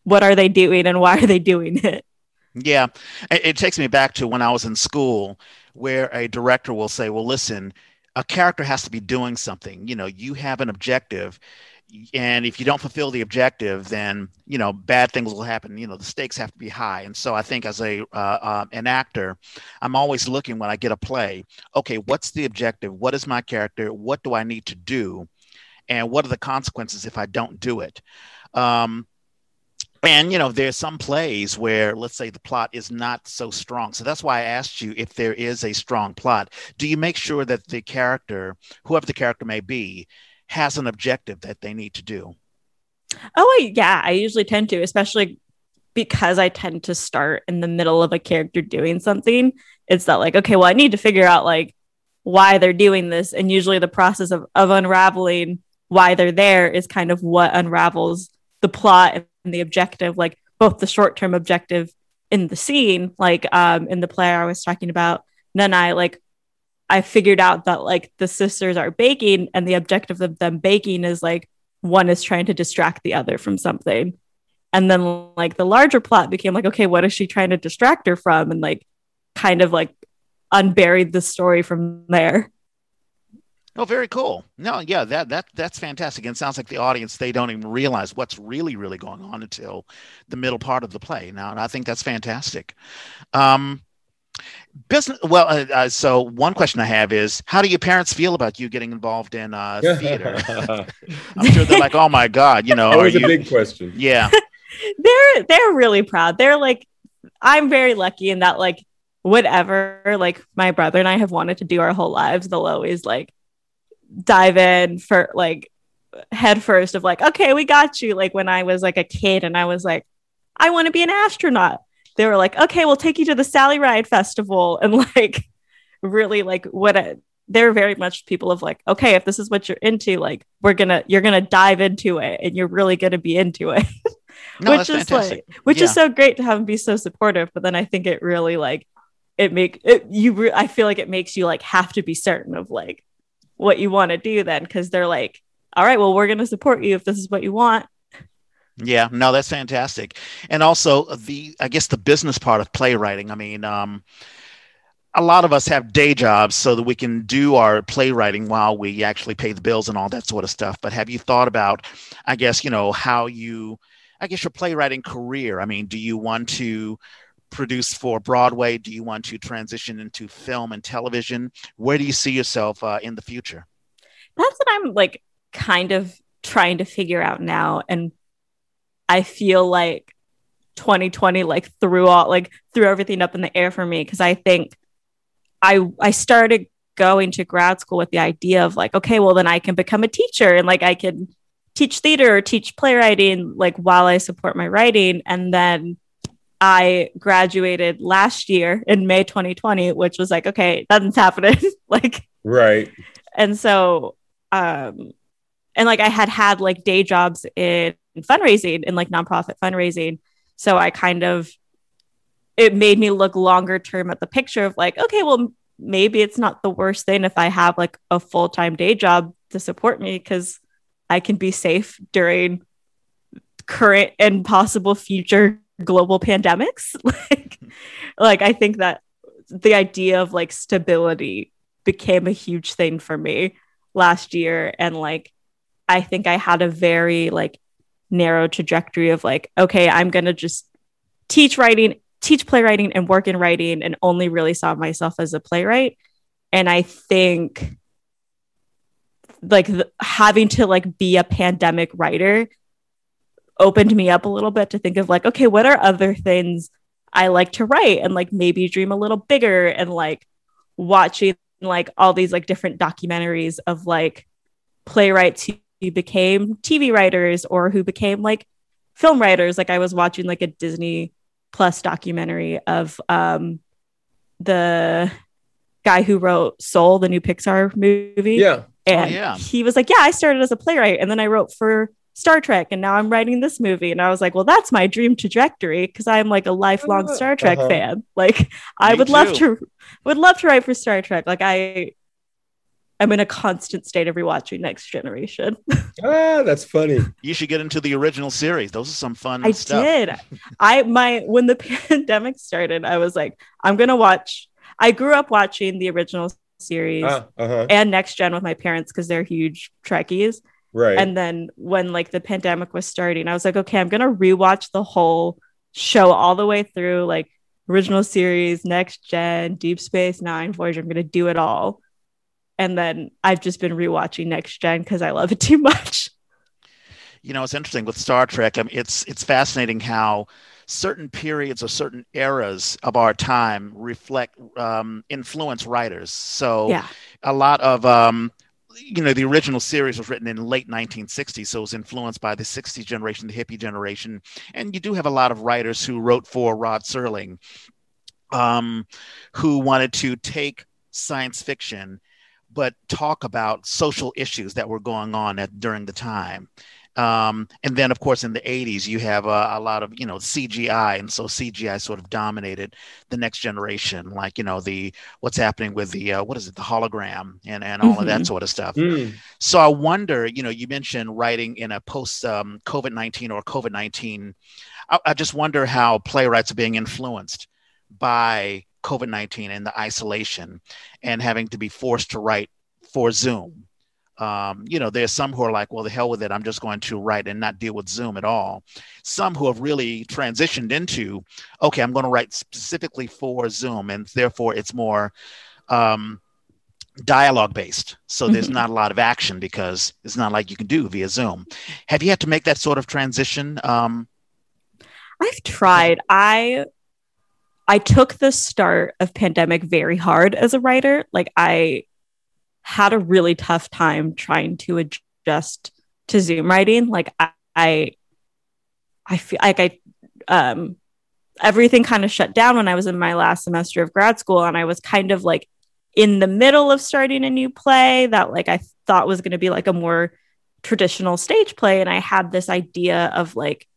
What are they doing and why are they doing it? Yeah, it, it takes me back to when I was in school, where a director will say, "Well, listen, a character has to be doing something. You know, you have an objective." and if you don't fulfill the objective then you know bad things will happen you know the stakes have to be high and so i think as a uh, uh, an actor i'm always looking when i get a play okay what's the objective what is my character what do i need to do and what are the consequences if i don't do it um, and you know there's some plays where let's say the plot is not so strong. So that's why i asked you if there is a strong plot. Do you make sure that the character whoever the character may be has an objective that they need to do? Oh yeah i usually tend to especially because i tend to start in the middle of a character doing something. It's that like okay well i need to figure out like why they're doing this. And usually the process of, of unraveling why they're there is kind of what unravels the plot and the objective, like both the short term objective in the scene, like um, in the play I was talking about, then I like I figured out that like the sisters are baking and the objective of them baking is like one is trying to distract the other from something. And then like the larger plot became like, okay, what is she trying to distract her from? And like kind of like unburied the story from there. Oh, very cool. No, yeah, that that that's fantastic. And it sounds like the audience they don't even realize what's really really going on until the middle part of the play. Now, I think that's fantastic. Um, business. Well, uh, uh, so one question I have is, how do your parents feel about you getting involved in uh, theater? I'm sure they're like, "Oh my god," you know. That was you... a big question. Yeah, they're they're really proud. They're like, I'm very lucky in that like whatever like my brother and I have wanted to do our whole lives, they'll always like dive in for like head first of like, okay, we got you. Like when I was like a kid and I was like, I want to be an astronaut. They were like, okay, we'll take you to the Sally Ride Festival. And like, really, like, what a, they're very much people of like, okay, if this is what you're into, like, we're gonna, you're gonna dive into it and you're really gonna be into it. No, which is fantastic. like, which Yeah. is so great to have them be so supportive. But then I think it really like, it make it, you, re- I feel like it makes you like have to be certain of like what you want to do then because they're like, all right, well, we're gonna support you if this is what you want. Yeah, no, that's fantastic. And also the I guess the business part of playwriting. I mean, um a lot of us have day jobs so that we can do our playwriting while we actually pay the bills and all that sort of stuff. But have you thought about, I guess, you know, how you, I guess, your playwriting career? I mean, do you want to produce for Broadway? Do you want to transition into film and television? Where do you see yourself uh, in the future? That's what I'm like kind of trying to figure out now. And I feel like 2020 like threw all like threw everything up in the air for me because I think I I started going to grad school with the idea of like, okay, well then I can become a teacher and like I can teach theater or teach playwriting like while I support my writing. And then I graduated last year in May 2020, which was like, okay, nothing's happening. like Right. and so um and like i had had like day jobs in fundraising in like nonprofit fundraising so i kind of it made me look longer term at the picture of like okay well maybe it's not the worst thing if i have like a full-time day job to support me because i can be safe during current and possible future global pandemics like like i think that the idea of like stability became a huge thing for me last year. And like i think i had a very like narrow trajectory of like okay i'm going to just teach writing teach playwriting and work in writing and only really saw myself as a playwright. And i think like having to like be a pandemic writer opened me up a little bit to think of like okay what are other things i like to write and like maybe dream a little bigger and like watching like all these like different documentaries of like playwrights who became TV writers or who became like film writers. Like I was watching like a Disney Plus documentary of um the guy who wrote Soul, the new Pixar movie. Yeah. And yeah. he was like, Yeah, I started as a playwright and then I wrote for Star Trek and now I'm writing this movie. And I was like, Well, that's my dream trajectory because I'm like a lifelong Star Trek Uh-huh. fan. Like I Me would love to would love to write for Star Trek. Like I I'm in a constant state of rewatching Next Generation. ah, that's funny. You should get into the original series. Those are some fun I stuff. did. I my when the pandemic started, I was like, I'm gonna watch. I grew up watching the original series Ah, uh-huh. and Next Gen with my parents because they're huge Trekkies. Right. And then when like the pandemic was starting, I was like, okay, I'm gonna rewatch the whole show all the way through, like original series, Next Gen, Deep Space Nine, Voyager. I'm gonna do it all. And then I've just been rewatching Next Gen because I love it too much. You know, it's interesting with Star Trek. I mean, it's it's fascinating how certain periods or certain eras of our time reflect um, influence writers. So Yeah. a lot of um, you know the original series was written in late 1960s so it was influenced by the 60s generation the hippie generation. And you do have a lot of writers who wrote for rod serling um, who wanted to take science fiction but talk about social issues that were going on at during the time um, and then of course in the 80s you have uh, a lot of you know cgi and so cgi sort of dominated the next generation like you know the what's happening with the uh, what is it the hologram and and all of that Mhm. sort of stuff Mm. so I wonder, you know, you mentioned writing in a post um, COVID 19 or COVID 19. I, I just wonder how playwrights are being influenced by COVID 19 and the isolation and having to be forced to write for Zoom. Um, you know, there's some who are like, well, the hell with it. I'm just going to write and not deal with Zoom at all. Some who have really transitioned into, okay, I'm going to write specifically for Zoom, and therefore it's more um, dialogue based. So there's Mhm. not a lot of action because it's not like you can do via Zoom. Have you had to make that sort of transition? Um, I've tried. I I took the start of pandemic very hard as a writer. Like I had a really tough time trying to adjust to Zoom writing. Like I I, I feel like I um everything kind of shut down when I was in my last semester of grad school and I was kind of like in the middle of starting a new play that like I thought was going to be like a more traditional stage play and I had this idea of like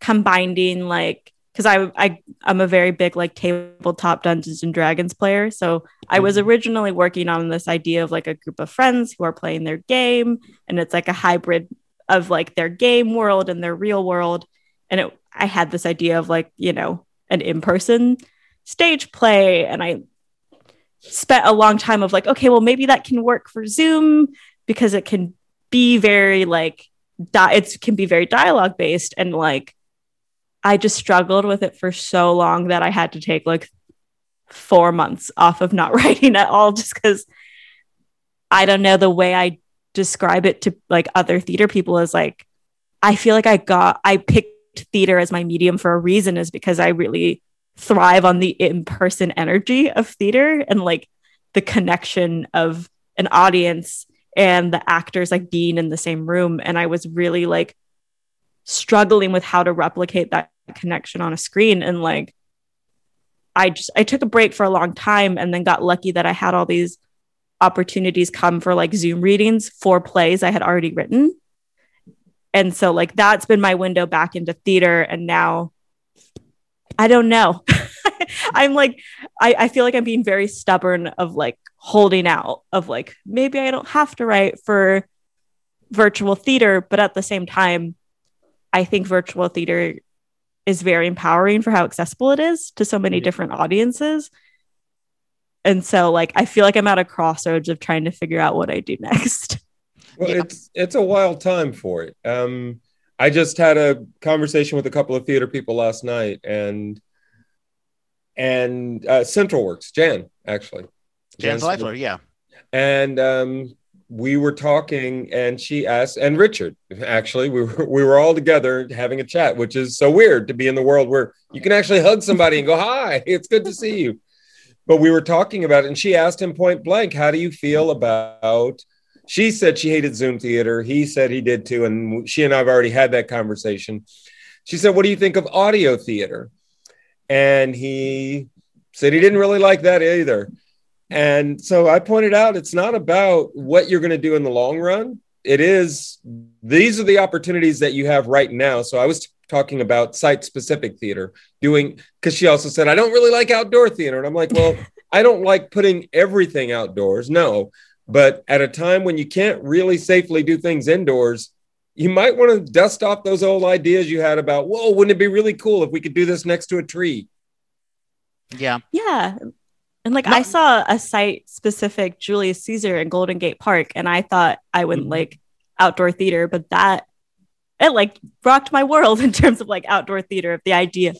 combining like because I, I I'm a very big like tabletop Dungeons and Dragons player. So I was mm-hmm. originally working on this idea of like a group of friends who are playing their game, and it's like a hybrid of like their game world and their real world. And it I had this idea of like you know an in person stage play, and I spent a long time of like okay, well maybe that can work for Zoom because it can be very like di- it can be very dialogue based and like I just struggled with it for so long that I had to take like four months off of not writing at all just because I don't know the way I describe it to like other theater people is like I feel like I got I picked theater as my medium for a reason is because I really thrive on the in-person energy of theater and like the connection of an audience and the actors like being in the same room. And I was really like struggling with how to replicate that connection on a screen and like I just I took a break for a long time and then got lucky that I had all these opportunities come for like Zoom readings for plays I had already written. And so like that's been my window back into theater and now I don't know. I'm like I, I feel like I'm being very stubborn of like holding out of like maybe I don't have to write for virtual theater, but at the same time I think virtual theater is very empowering for how accessible it is to so many different audiences. And so like I feel like I'm at a crossroads of trying to figure out what I do next. Well, Yeah. it's it's a wild time for it. Um, I just had a conversation with a couple of theater people last night, and and uh, Central Works, Jan actually, Jan Jan Zvaifler, yeah. and um, we were talking, and she asked, and Richard actually, we were we were all together having a chat, which is so weird to be in the world where you can actually hug somebody and go, "Hi, it's good to see you." But we were talking about it, and she asked him point blank, "How do you feel about?" She said she hated Zoom theater. He said he did too, and she and I've already had that conversation. She said, "What do you think of audio theater?" And he said he didn't really like that either. And so I pointed out it's not about what you're going to do in the long run. It is these are the opportunities that you have right now. So I was talking about site specific theater doing because she also said I don't really like outdoor theater. And I'm like, well, I don't like putting everything outdoors. No, But at a time when you can't really safely do things indoors, you might want to dust off those old ideas you had about, whoa, wouldn't it be really cool if we could do this next to a tree? Yeah. Yeah. And like No- I saw a site specific Julius Caesar in Golden Gate Park, and I thought I wouldn't Mhm. like outdoor theater, but that it like rocked my world in terms of like outdoor theater of the idea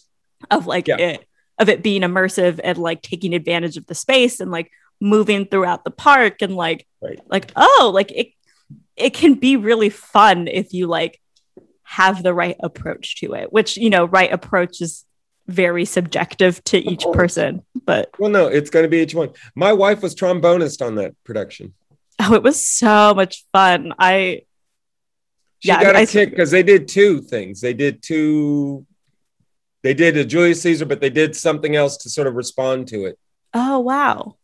of like Yeah. it of it being immersive and like taking advantage of the space and like moving throughout the park and like Right. like oh like it it can be really fun if you like have the right approach to it which you know right approach is very subjective to each oh. person but Well, no, it's going to be each one. My wife was trombonist on that production. oh it was so much fun i She Yeah, got a I- kick because they did two things. They did two. They did a Julius Caesar, but they did something else to sort of respond to it. oh wow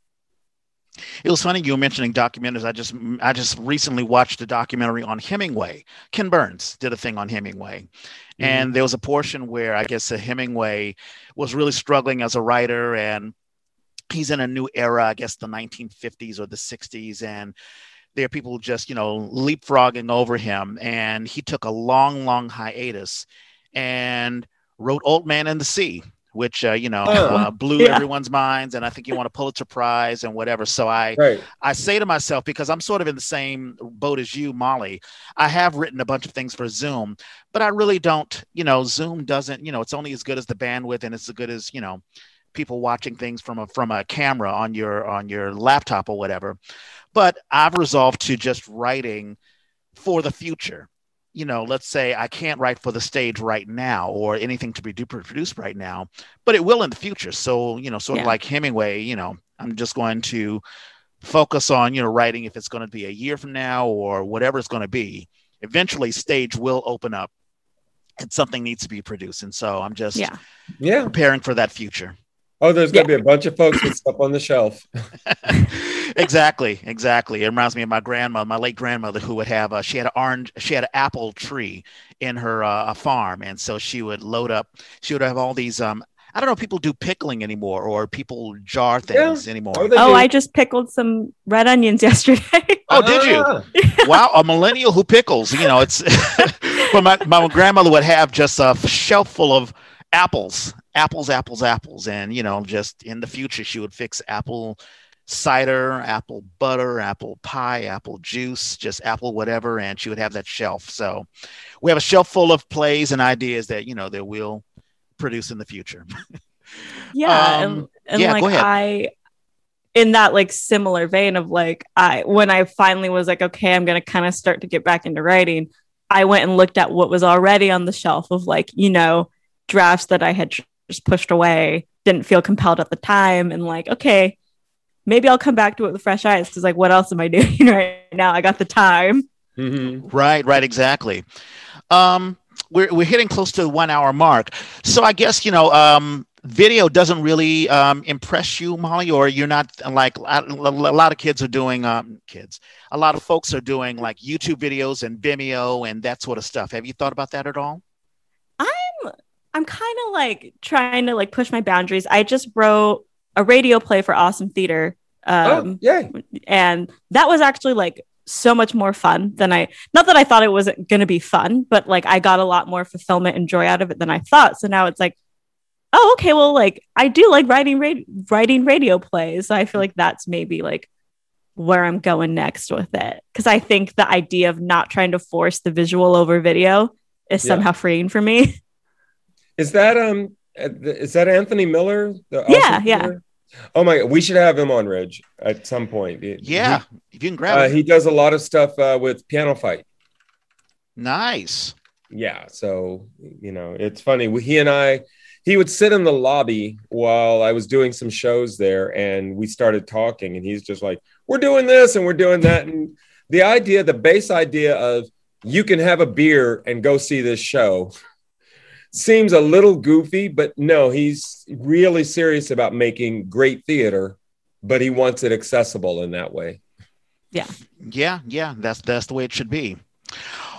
It was funny you were mentioning documentaries. I just I just recently watched a documentary on Hemingway. Ken Burns did a thing on Hemingway. Mm-hmm. And there was a portion where I guess Hemingway was really struggling as a writer and he's in a new era, I guess the 1950s or the 60s and there are people just, you know, leapfrogging over him and he took a long long hiatus and wrote Old Man in the Sea which uh, you know Oh. uh, blew Yeah. everyone's minds and I think he won a Pulitzer prize and whatever so I Right. I say to myself, because I'm sort of in the same boat as you, Molly, I have written a bunch of things for Zoom, but I really don't, you know, Zoom doesn't, you know, it's only as good as the bandwidth and it's as good as, you know, people watching things from a from a camera on your on your laptop or whatever. But I've resolved to just writing for the future. You know, let's say I can't write for the stage right now or anything to be produced right now, but it will in the future. So, you know, sort of like Hemingway, you know, I'm just going to focus on you know writing if it's going to be a year from now or whatever it's going to be eventually stage will open up and something needs to be produced and so i'm just yeah Yeah. preparing for that future Oh, there's going to be a bunch of folks with stuff on the shelf. exactly exactly it reminds me of my grandmother, my late grandmother who would have a she had an orange she had an apple tree in her uh, farm and so she would load up she would have all these um i don't know people do pickling anymore or people jar things anymore Oh, oh i just pickled some red onions yesterday oh did you Ah. wow, a millennial who pickles. You know, it's but my, my grandmother would have just a shelf full of apples, apples, apples, apples. And, you know, just in the future, she would fix apple cider, apple butter, apple pie, apple juice, just apple whatever. And she would have that shelf. So we have a shelf full of plays and ideas that, you know, that we'll produce in the future. yeah Um, and, and yeah, like i in that like similar vein of like i when i finally was like okay i'm gonna kind of start to get back into writing i went and looked at what was already on the shelf of like you know drafts that i had just pushed away didn't feel compelled at the time and like okay maybe i'll come back to it with fresh eyes because like what else am i doing right now i got the time Mhm. Right, right, exactly. Um, we're we're hitting close to the one hour mark, so I guess you know, um, video doesn't really um, impress you, Molly, or you're not like a a lot of kids are doing. Um, kids, a lot of folks are doing like YouTube videos and Vimeo and that sort of stuff. Have you thought about that at all? I'm I'm kind of like trying to like push my boundaries. I just wrote a radio play for Awesome Theater. Um, oh, yay. and that was actually like so much more fun than I not that I thought it wasn't going to be fun, but like I got a lot more fulfillment and joy out of it than I thought. So now it's like, oh, okay, well, like I do like writing ra- writing radio plays. So I feel like that's maybe like where I'm going next with it because I think the idea of not trying to force the visual over video is Yeah. somehow freeing for me. Is that um is that Anthony Miller? The Yeah, awesome yeah. singer? Oh my! We should have him on, Reg, at some point. Yeah, he, if you can grab uh, it. he does a lot of stuff uh, with PianoFight. nice. Yeah, so you know, it's funny. He and I, he would sit in the lobby while I was doing some shows there, and we started talking, and he's just like, "We're doing this and we're doing that," and the idea, the base idea of you can have a beer and go see this show seems a little goofy, but no, he's really serious about making great theater, but he wants it accessible in that way. Yeah, yeah, yeah, that's that's the way it should be.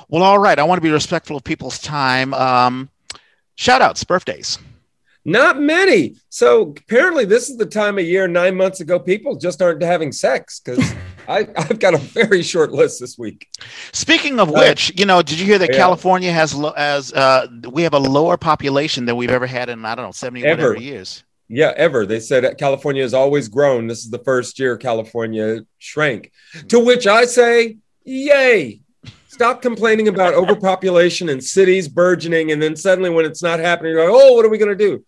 Well, all right. I want to be respectful of people's time. Um, shout outs, birthdays. Not many. So apparently, this is the time of year nine months ago people just aren't having sex because I've got a very short list this week. Speaking of uh, which, you know, did you hear that yeah. California has lo- as uh, we have a lower population than we've ever had in I don't know seventy ever. whatever years. Yeah, ever. They said California has always grown. This is the first year California shrank. To which I say, yay. Stop complaining about overpopulation and cities burgeoning. And then suddenly, when it's not happening, you're like, oh, what are we going to do?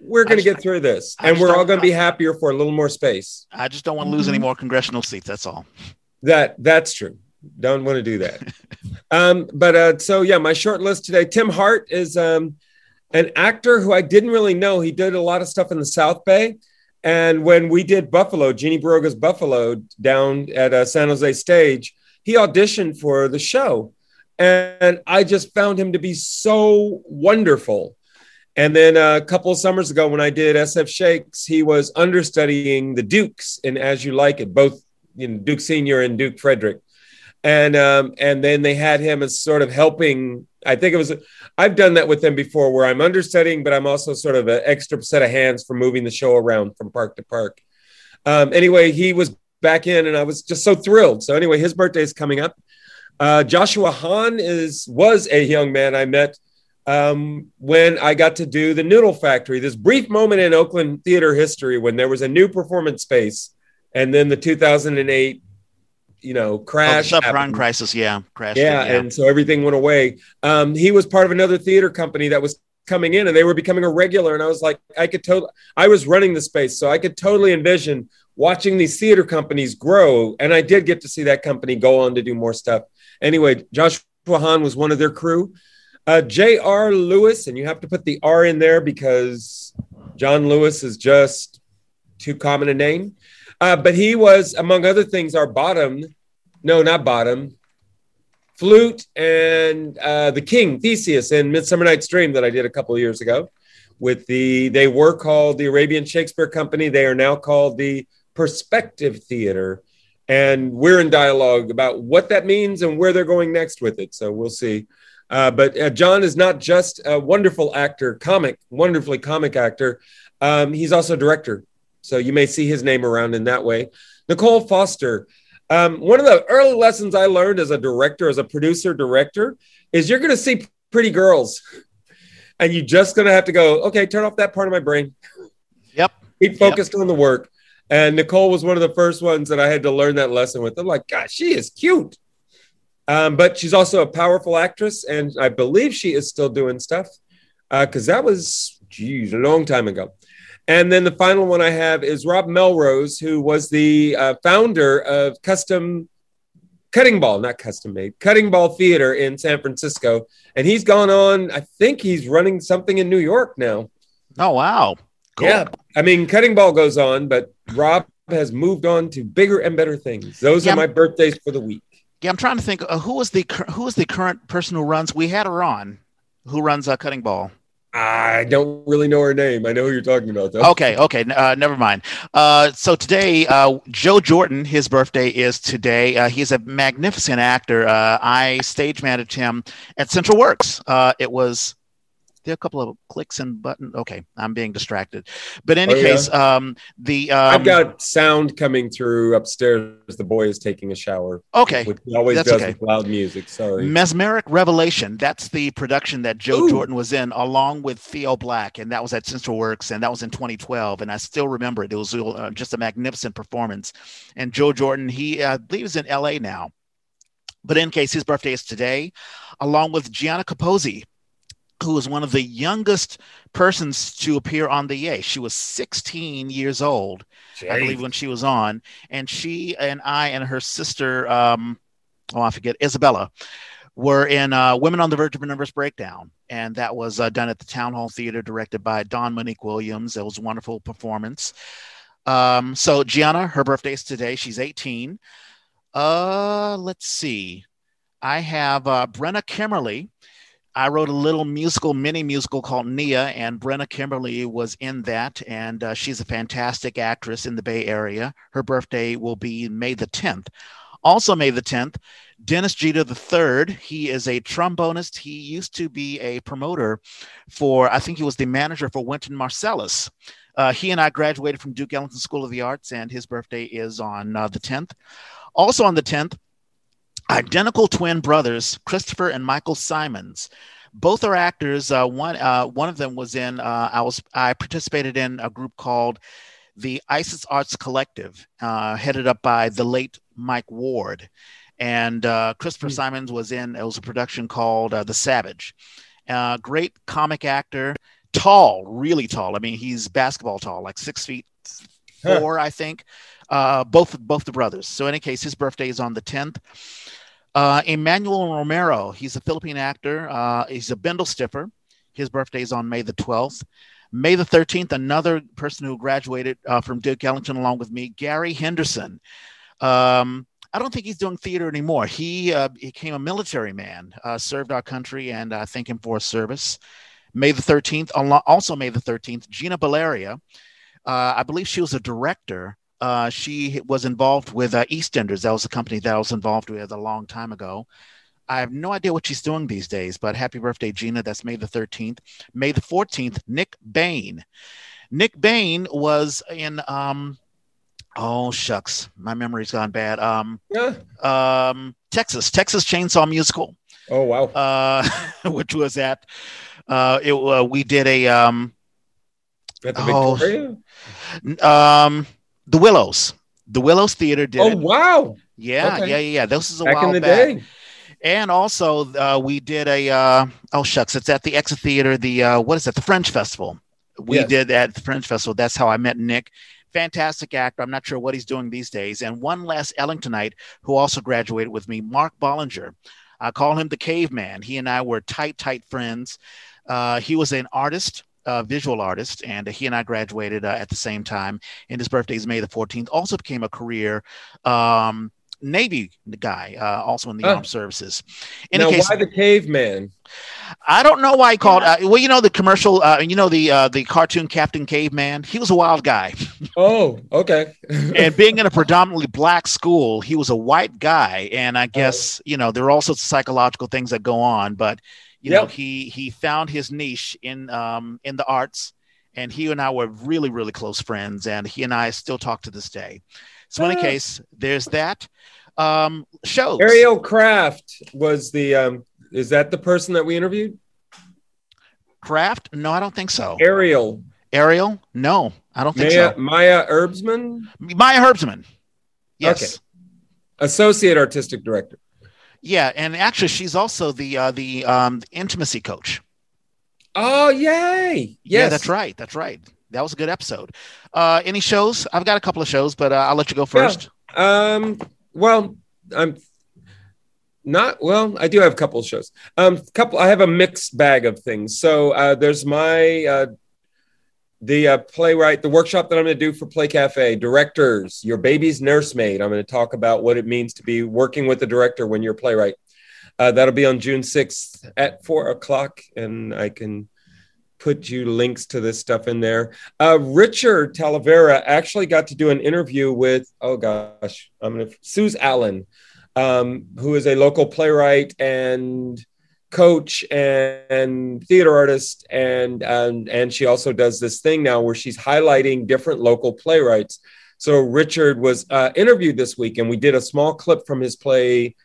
We're going to get through this and we're all going to be happier for a little more space. I just don't want to lose any more congressional seats. That's all. That that's true. Don't want to do that. um, but uh, so yeah, my short list today. Tim Hart is um, an actor who I didn't really know. He did a lot of stuff in the South Bay. And when we did Buffalo, Jeannie Barroga's Buffalo down at uh, San Jose stage, he auditioned for the show. And I just found him to be so wonderful. And then a couple of summers ago, when I did SF Shakes, he was understudying the Dukes in As You Like It, both you know, Duke Senior and Duke Frederick. And um, and then they had him as sort of helping. I think it was. I've done that with them before, where I'm understudying, but I'm also sort of an extra set of hands for moving the show around from park to park. Um, anyway, he was back in, and I was just so thrilled. So anyway, his birthday is coming up. Uh, Joshua Hahn is was a young man I met um, when I got to do the Noodle Factory, this brief moment in Oakland theater history when there was a new performance space, and then the 2008, you know, crash, oh, subprime crisis, yeah, crash, yeah, yeah, and so everything went away. Um, he was part of another theater company that was coming in, and they were becoming a regular, and I was like, I could totally, I was running the space, so I could totally envision watching these theater companies grow, and I did get to see that company go on to do more stuff. Anyway, Joshua Hahn was one of their crew. Uh, J.R. Lewis, and you have to put the R in there because John Lewis is just too common a name. Uh, but he was, among other things, our bottom, no, not bottom, flute and uh, the king, Theseus, in Midsummer Night's Dream that I did a couple of years ago. With the, they were called the Arabian Shakespeare Company. They are now called the Perspective Theater. And we're in dialogue about what that means and where they're going next with it. So we'll see. Uh, but uh, John is not just a wonderful actor, comic, wonderfully comic actor. Um, he's also a director. So you may see his name around in that way. Nicole Foster. Um, one of the early lessons I learned as a director, as a producer director, is you're going to see pretty girls. And you're just going to have to go, okay, turn off that part of my brain. Yep. Keep focused yep. on the work. And Nicole was one of the first ones that I had to learn that lesson with. I'm like, gosh, she is cute. Um, but she's also a powerful actress, and I believe she is still doing stuff because uh, that was, geez, a long time ago. And then the final one I have is Rob Melrose, who was the uh, founder of Custom Cutting Ball, not custom made, Cutting Ball Theater in San Francisco. And he's gone on, I think he's running something in New York now. Oh, wow. Cool. Yeah. I mean, Cutting Ball goes on, but Rob has moved on to bigger and better things. Those yeah. are my birthdays for the week. Yeah, I'm trying to think. Uh, who was the who was the current person who runs? We had her on. Who runs a uh, cutting ball? I don't really know her name. I know who you're talking about, though. Okay, okay, uh, never mind. Uh, so today, uh, Joe Jordan, his birthday is today. Uh, he's a magnificent actor. Uh, I stage managed him at Central Works. Uh, it was there are a couple of clicks and button. Okay, I'm being distracted. But in any oh, case, um, the um, I've got sound coming through upstairs. The boy is taking a shower. Okay, which he always That's does okay. with loud music. Sorry. Mesmeric Revelation. That's the production that Joe Ooh. Jordan was in, along with Theo Black, and that was at Central Works, and that was in 2012. And I still remember it. It was uh, just a magnificent performance. And Joe Jordan, he uh, is in L.A. now. But in case his birthday is today, along with Gianna Capozzi, who was one of the youngest persons to appear on the Yay. She was 16 years old, Jeez. I believe, when she was on. And she and I and her sister, um, oh, I forget, Isabella, were in uh, Women on the Verge of a Nervous Breakdown. And that was uh, done at the Town Hall Theater, directed by Dawn Monique Williams. It was a wonderful performance. Um, so, Gianna, her birthday is today. She's 18. Uh, let's see. I have uh, Brenna Kimberly I wrote a little musical, mini musical called Nia, and Brenna Kimberly was in that. And uh, she's a fantastic actress in the Bay Area. Her birthday will be May the 10th. Also, May the 10th, Dennis Jeter III. He is a trombonist. He used to be a promoter for, I think he was the manager for Wynton Marsalis. Uh, he and I graduated from Duke Ellington School of the Arts, and his birthday is on uh, the 10th. Also on the 10th, identical twin brothers, Christopher and Michael Simons. Both are actors. Uh, one uh, one of them was in. Uh, I was I participated in a group called the Isis Arts Collective, uh, headed up by the late Mike Ward, and uh, Christopher mm. Simons was in. It was a production called uh, The Savage. great comic actor, tall, really tall. I mean, he's basketball tall, like six feet four, huh. I think. both both the brothers. So, in any case, his birthday is on the tenth. Uh, Emmanuel Romero, he's a Philippine actor. Uh, he's a Bendel Bindlestiffer. His birthday is on May the 12th. May the 13th, another person who graduated uh, from Duke Ellington along with me, Gary Henderson. Um, I don't think he's doing theater anymore. He uh, became a military man, uh, served our country, and I thank him for his service. May the 13th, also May the 13th, Gina Baleria. Uh, I believe she was a director uh, she was involved with uh, EastEnders. That was a company that I was involved with a long time ago. I have no idea what she's doing these days, but happy birthday, Gina. That's May the 13th. May the 14th, Nick Bain. Nick Bain was in, um, oh, shucks, my memory's gone bad. Um, yeah. um, Texas, Texas Chainsaw Musical. Oh, wow. Uh, which was at, uh, it, uh, we did a, um, at the oh, Victoria? Um, the Willows. The Willows Theater did. Oh it. wow! Yeah, okay. yeah, yeah. This is a back while in the back. day. And also, uh, we did a uh, oh shucks, it's at the Exit Theater. The uh, what is it? The French Festival. We yes. did at the Fringe Festival. That's how I met Nick. Fantastic actor. I'm not sure what he's doing these days. And one last Ellingtonite who also graduated with me, Mark Bollinger. I call him the caveman. He and I were tight, tight friends. Uh, he was an artist uh, visual artist, and he and I graduated uh, at the same time. And his birthday is May the 14th. Also became a career um, Navy guy, uh, also in the armed services. In now, case, why the caveman? I don't know why he called. Uh, well, you know the commercial. Uh, you know the uh, the cartoon Captain Caveman. He was a wild guy. Oh, okay. and being in a predominantly black school, he was a white guy, and I guess oh. you know there are all sorts of psychological things that go on, but you yep. know he he found his niche in um in the arts and he and i were really really close friends and he and i still talk to this day. So in any uh, case there's that. Um shows. Ariel kraft was the um is that the person that we interviewed? Kraft? No i don't think so. Ariel. Ariel? No i don't think maya, so. Maya herbsman maya herbsman yes. Okay. Associate artistic director yeah, and actually, she's also the uh, the um, intimacy coach. Oh, yay! Yes. Yeah, that's right. That's right. That was a good episode. Uh, any shows? I've got a couple of shows, but uh, I'll let you go first. Yeah. Um, well, I'm not well. I do have a couple of shows. Um, couple. I have a mixed bag of things. So uh, there's my uh, the uh, playwright, the workshop that I'm going to do for Play Cafe, directors, your baby's nursemaid. I'm going to talk about what it means to be working with the director when you're a playwright. Uh, that'll be on June 6th at four o'clock, and I can put you links to this stuff in there. Uh, Richard Talavera actually got to do an interview with, oh gosh, I'm going to, Suze Allen, um, who is a local playwright and coach and, theater artist and, and and she also does this thing now where she's highlighting different local playwrights. So richard was uh, interviewed this week and we did a small clip from his play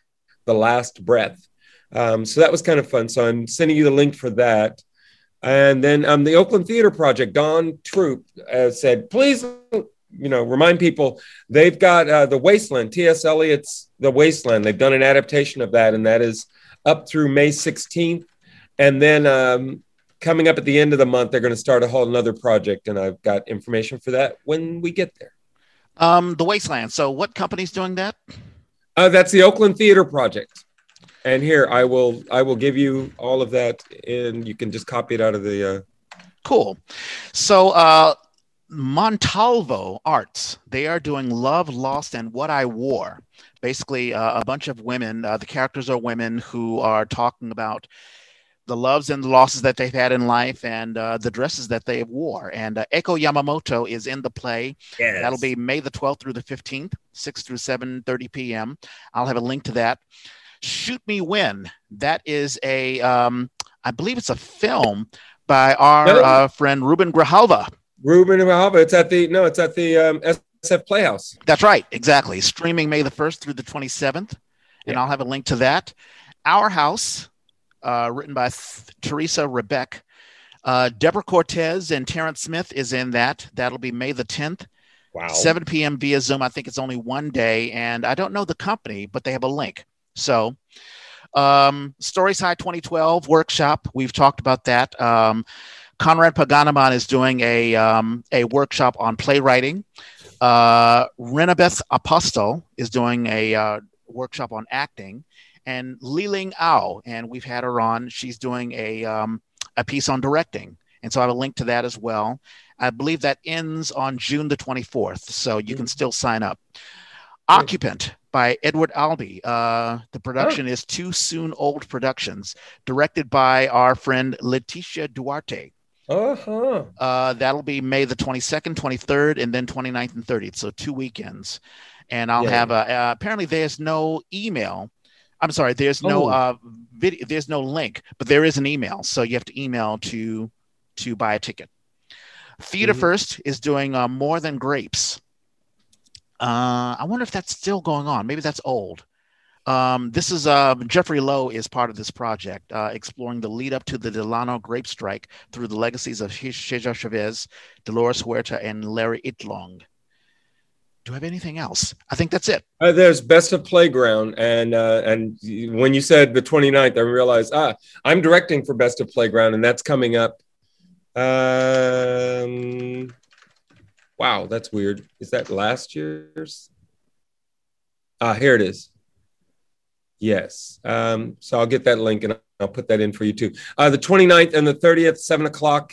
the last breath. Um, so that was kind of fun. So i'm sending you the link for that. And then um, the oakland theater project don troop uh, said please you know remind people they've got uh, the wasteland ts eliot's the wasteland. They've done an adaptation of that and that is up through May 16th. And then um, coming up at the end of the month, they're going to start a whole another project. And I've got information for that when we get there. Um, the Wasteland. So, what company's doing that? Uh, that's the Oakland Theater Project. And here I will I will give you all of that, and you can just copy it out of the. Uh... Cool. So, uh, Montalvo Arts, they are doing Love, Loss, and What I Wore basically uh, a bunch of women. Uh, the characters are women who are talking about the loves and the losses that they've had in life and uh, the dresses that they wore. And uh, Eiko Yamamoto is in the play. Yes. That'll be May the 12th through the 15th, 6 through 7.30 p.m. I'll have a link to that. Shoot Me When. That is a, um, I believe it's a film by our No. uh, friend Ruben Grijalva. Ruben Alba. It's at the no, it's at the um, SF Playhouse. That's right, exactly. Streaming May the 1st through the 27th. And Yeah. I'll have a link to that. Our House, uh, written by Th- Theresa Rebeck. Uh, Deborah Cortez and Terrance Smith is in that. That'll be May the 10th, Wow. 7 p.m. via Zoom. I think it's only one day. And I don't know the company, but they have a link. So, um, Stories High 2012 workshop. We've talked about that. Um, Conrad Panganiban is doing a, um, a workshop on playwriting. Uh, Rinabeth Apostal is doing a uh, workshop on acting, and Li-Leng Au, and we've had her on. She's doing a um, a piece on directing, and so I have a link to that as well. I believe that ends on June the twenty fourth, so you can still sign up. Occupant by Edward Albee. Uh, the production is Too Soon Old Productions, directed by our friend Letitia Duarte. Uh-huh. Uh, that'll be May the 22nd, 23rd, and then 29th and 30th. So two weekends. And I'll Yeah. have a, uh, apparently there's no email. I'm sorry, there's no Oh. uh, video, there's no link, but there is an email. So you have to email to to buy a ticket. Theater Mhm. First is doing uh, More Than Grapes. Uh, I wonder if that's still going on. Maybe that's old. Um, this is uh, Jeffrey Lowe is part of this project, uh, exploring the lead up to the Delano grape strike through the legacies of Cesar Chavez, Dolores Huerta, and Larry Itliong. Do I have anything else? I think that's it. Uh, there's Best of Playground, and uh, and when you said the 29th, I realized ah, I'm directing for Best of Playground, and that's coming up. Um, wow, that's weird. Is that last year's? Ah, here it is. Yes. Um, so I'll get that link and I'll put that in for you too. Uh, the 29th and the 30th, seven o'clock.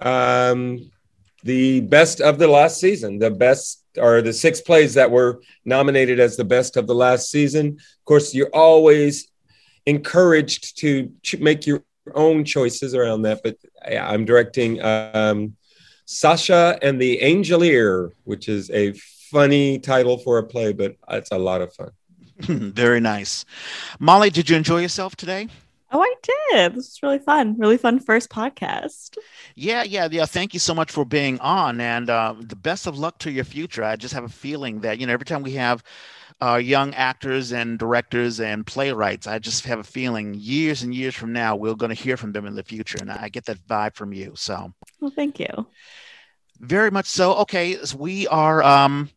Um, the best of the last season, the best or the six plays that were nominated as the best of the last season. Of course, you're always encouraged to make your own choices around that. But I'm directing um, Sasha and the Angelier, which is a funny title for a play, but it's a lot of fun. Very nice. Molly, did you enjoy yourself today? Oh, I did. This was really fun. Really fun first podcast. Yeah, yeah, yeah. Thank you so much for being on, and uh, the best of luck to your future. I just have a feeling that you know every time we have uh, young actors and directors and playwrights, I just have a feeling years and years from now we're going to hear from them in the future, and I get that vibe from you. So Well, thank you. very much so. Okay, so we are. Um,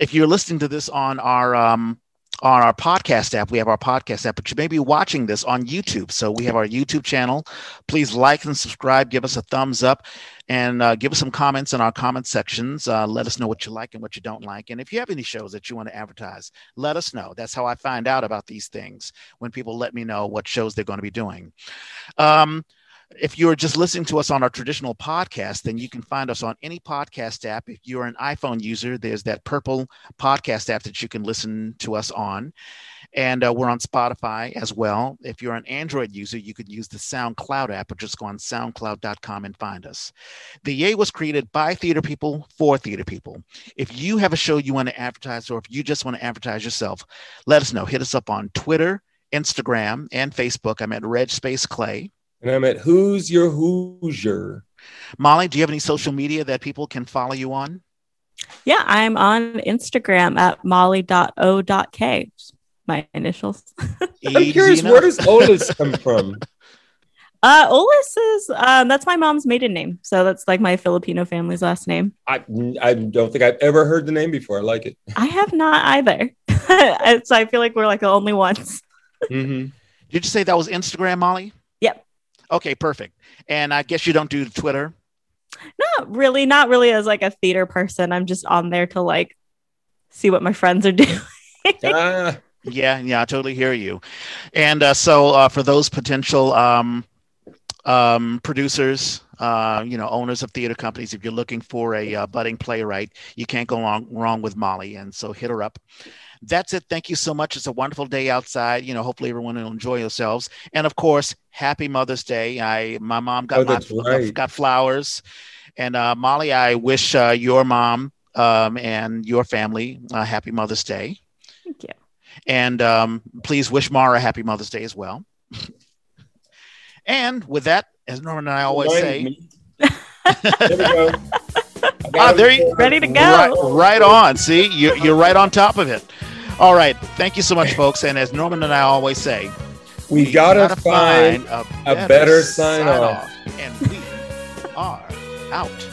if you're listening to this on our um, on our podcast app, we have our podcast app, but you may be watching this on YouTube. So we have our YouTube channel. Please like and subscribe. Give us a thumbs up, and uh, give us some comments in our comment sections. Uh, let us know what you like and what you don't like, and if you have any shows that you want to advertise, let us know. That's how I find out about these things when people let me know what shows they're going to be doing. Um, if you're just listening to us on our traditional podcast, then you can find us on any podcast app. If you're an iPhone user, there's that purple podcast app that you can listen to us on. And uh, we're on Spotify as well. If you're an Android user, you could use the SoundCloud app or just go on soundcloud.com and find us. The Yay was created by theater people for theater people. If you have a show you want to advertise or if you just want to advertise yourself, let us know. Hit us up on Twitter, Instagram, and Facebook. I'm at Red Space Clay. And I'm at Who's Your Hoosier? Molly, do you have any social media that people can follow you on? Yeah, I'm on Instagram at molly.o.k. My initials. I'm curious, enough. where does Olis come from? Uh, Olis is um, that's my mom's maiden name, so that's like my Filipino family's last name. I, I don't think I've ever heard the name before. I like it. I have not either. so I feel like we're like the only ones. Mm-hmm. Did you say that was Instagram, Molly? Yep. Okay, perfect. And I guess you don't do Twitter. Not really, not really as like a theater person. I'm just on there to like see what my friends are doing. Ah, Yeah, yeah, I totally hear you. And uh, so, uh, for those potential um, um, producers, uh, you know, owners of theater companies, if you're looking for a uh, budding playwright, you can't go wrong, wrong with Molly. And so, hit her up. That's it. Thank you so much. It's a wonderful day outside. You know, hopefully everyone will enjoy yourselves. And of course, happy Mother's Day. I my mom got Oh, my, right. got flowers, and uh, Molly, I wish uh, your mom um, and your family a happy Mother's Day. Thank you. And um, please wish Mara a happy Mother's Day as well. and with that, as Norman and I always say, there we go. Ah, there you- Ready to go. right, right on. See, you, you're right on top of it. All right. Thank you so much, folks. And as Norman and I always say, We gotta, find a a better sign off. And we are out.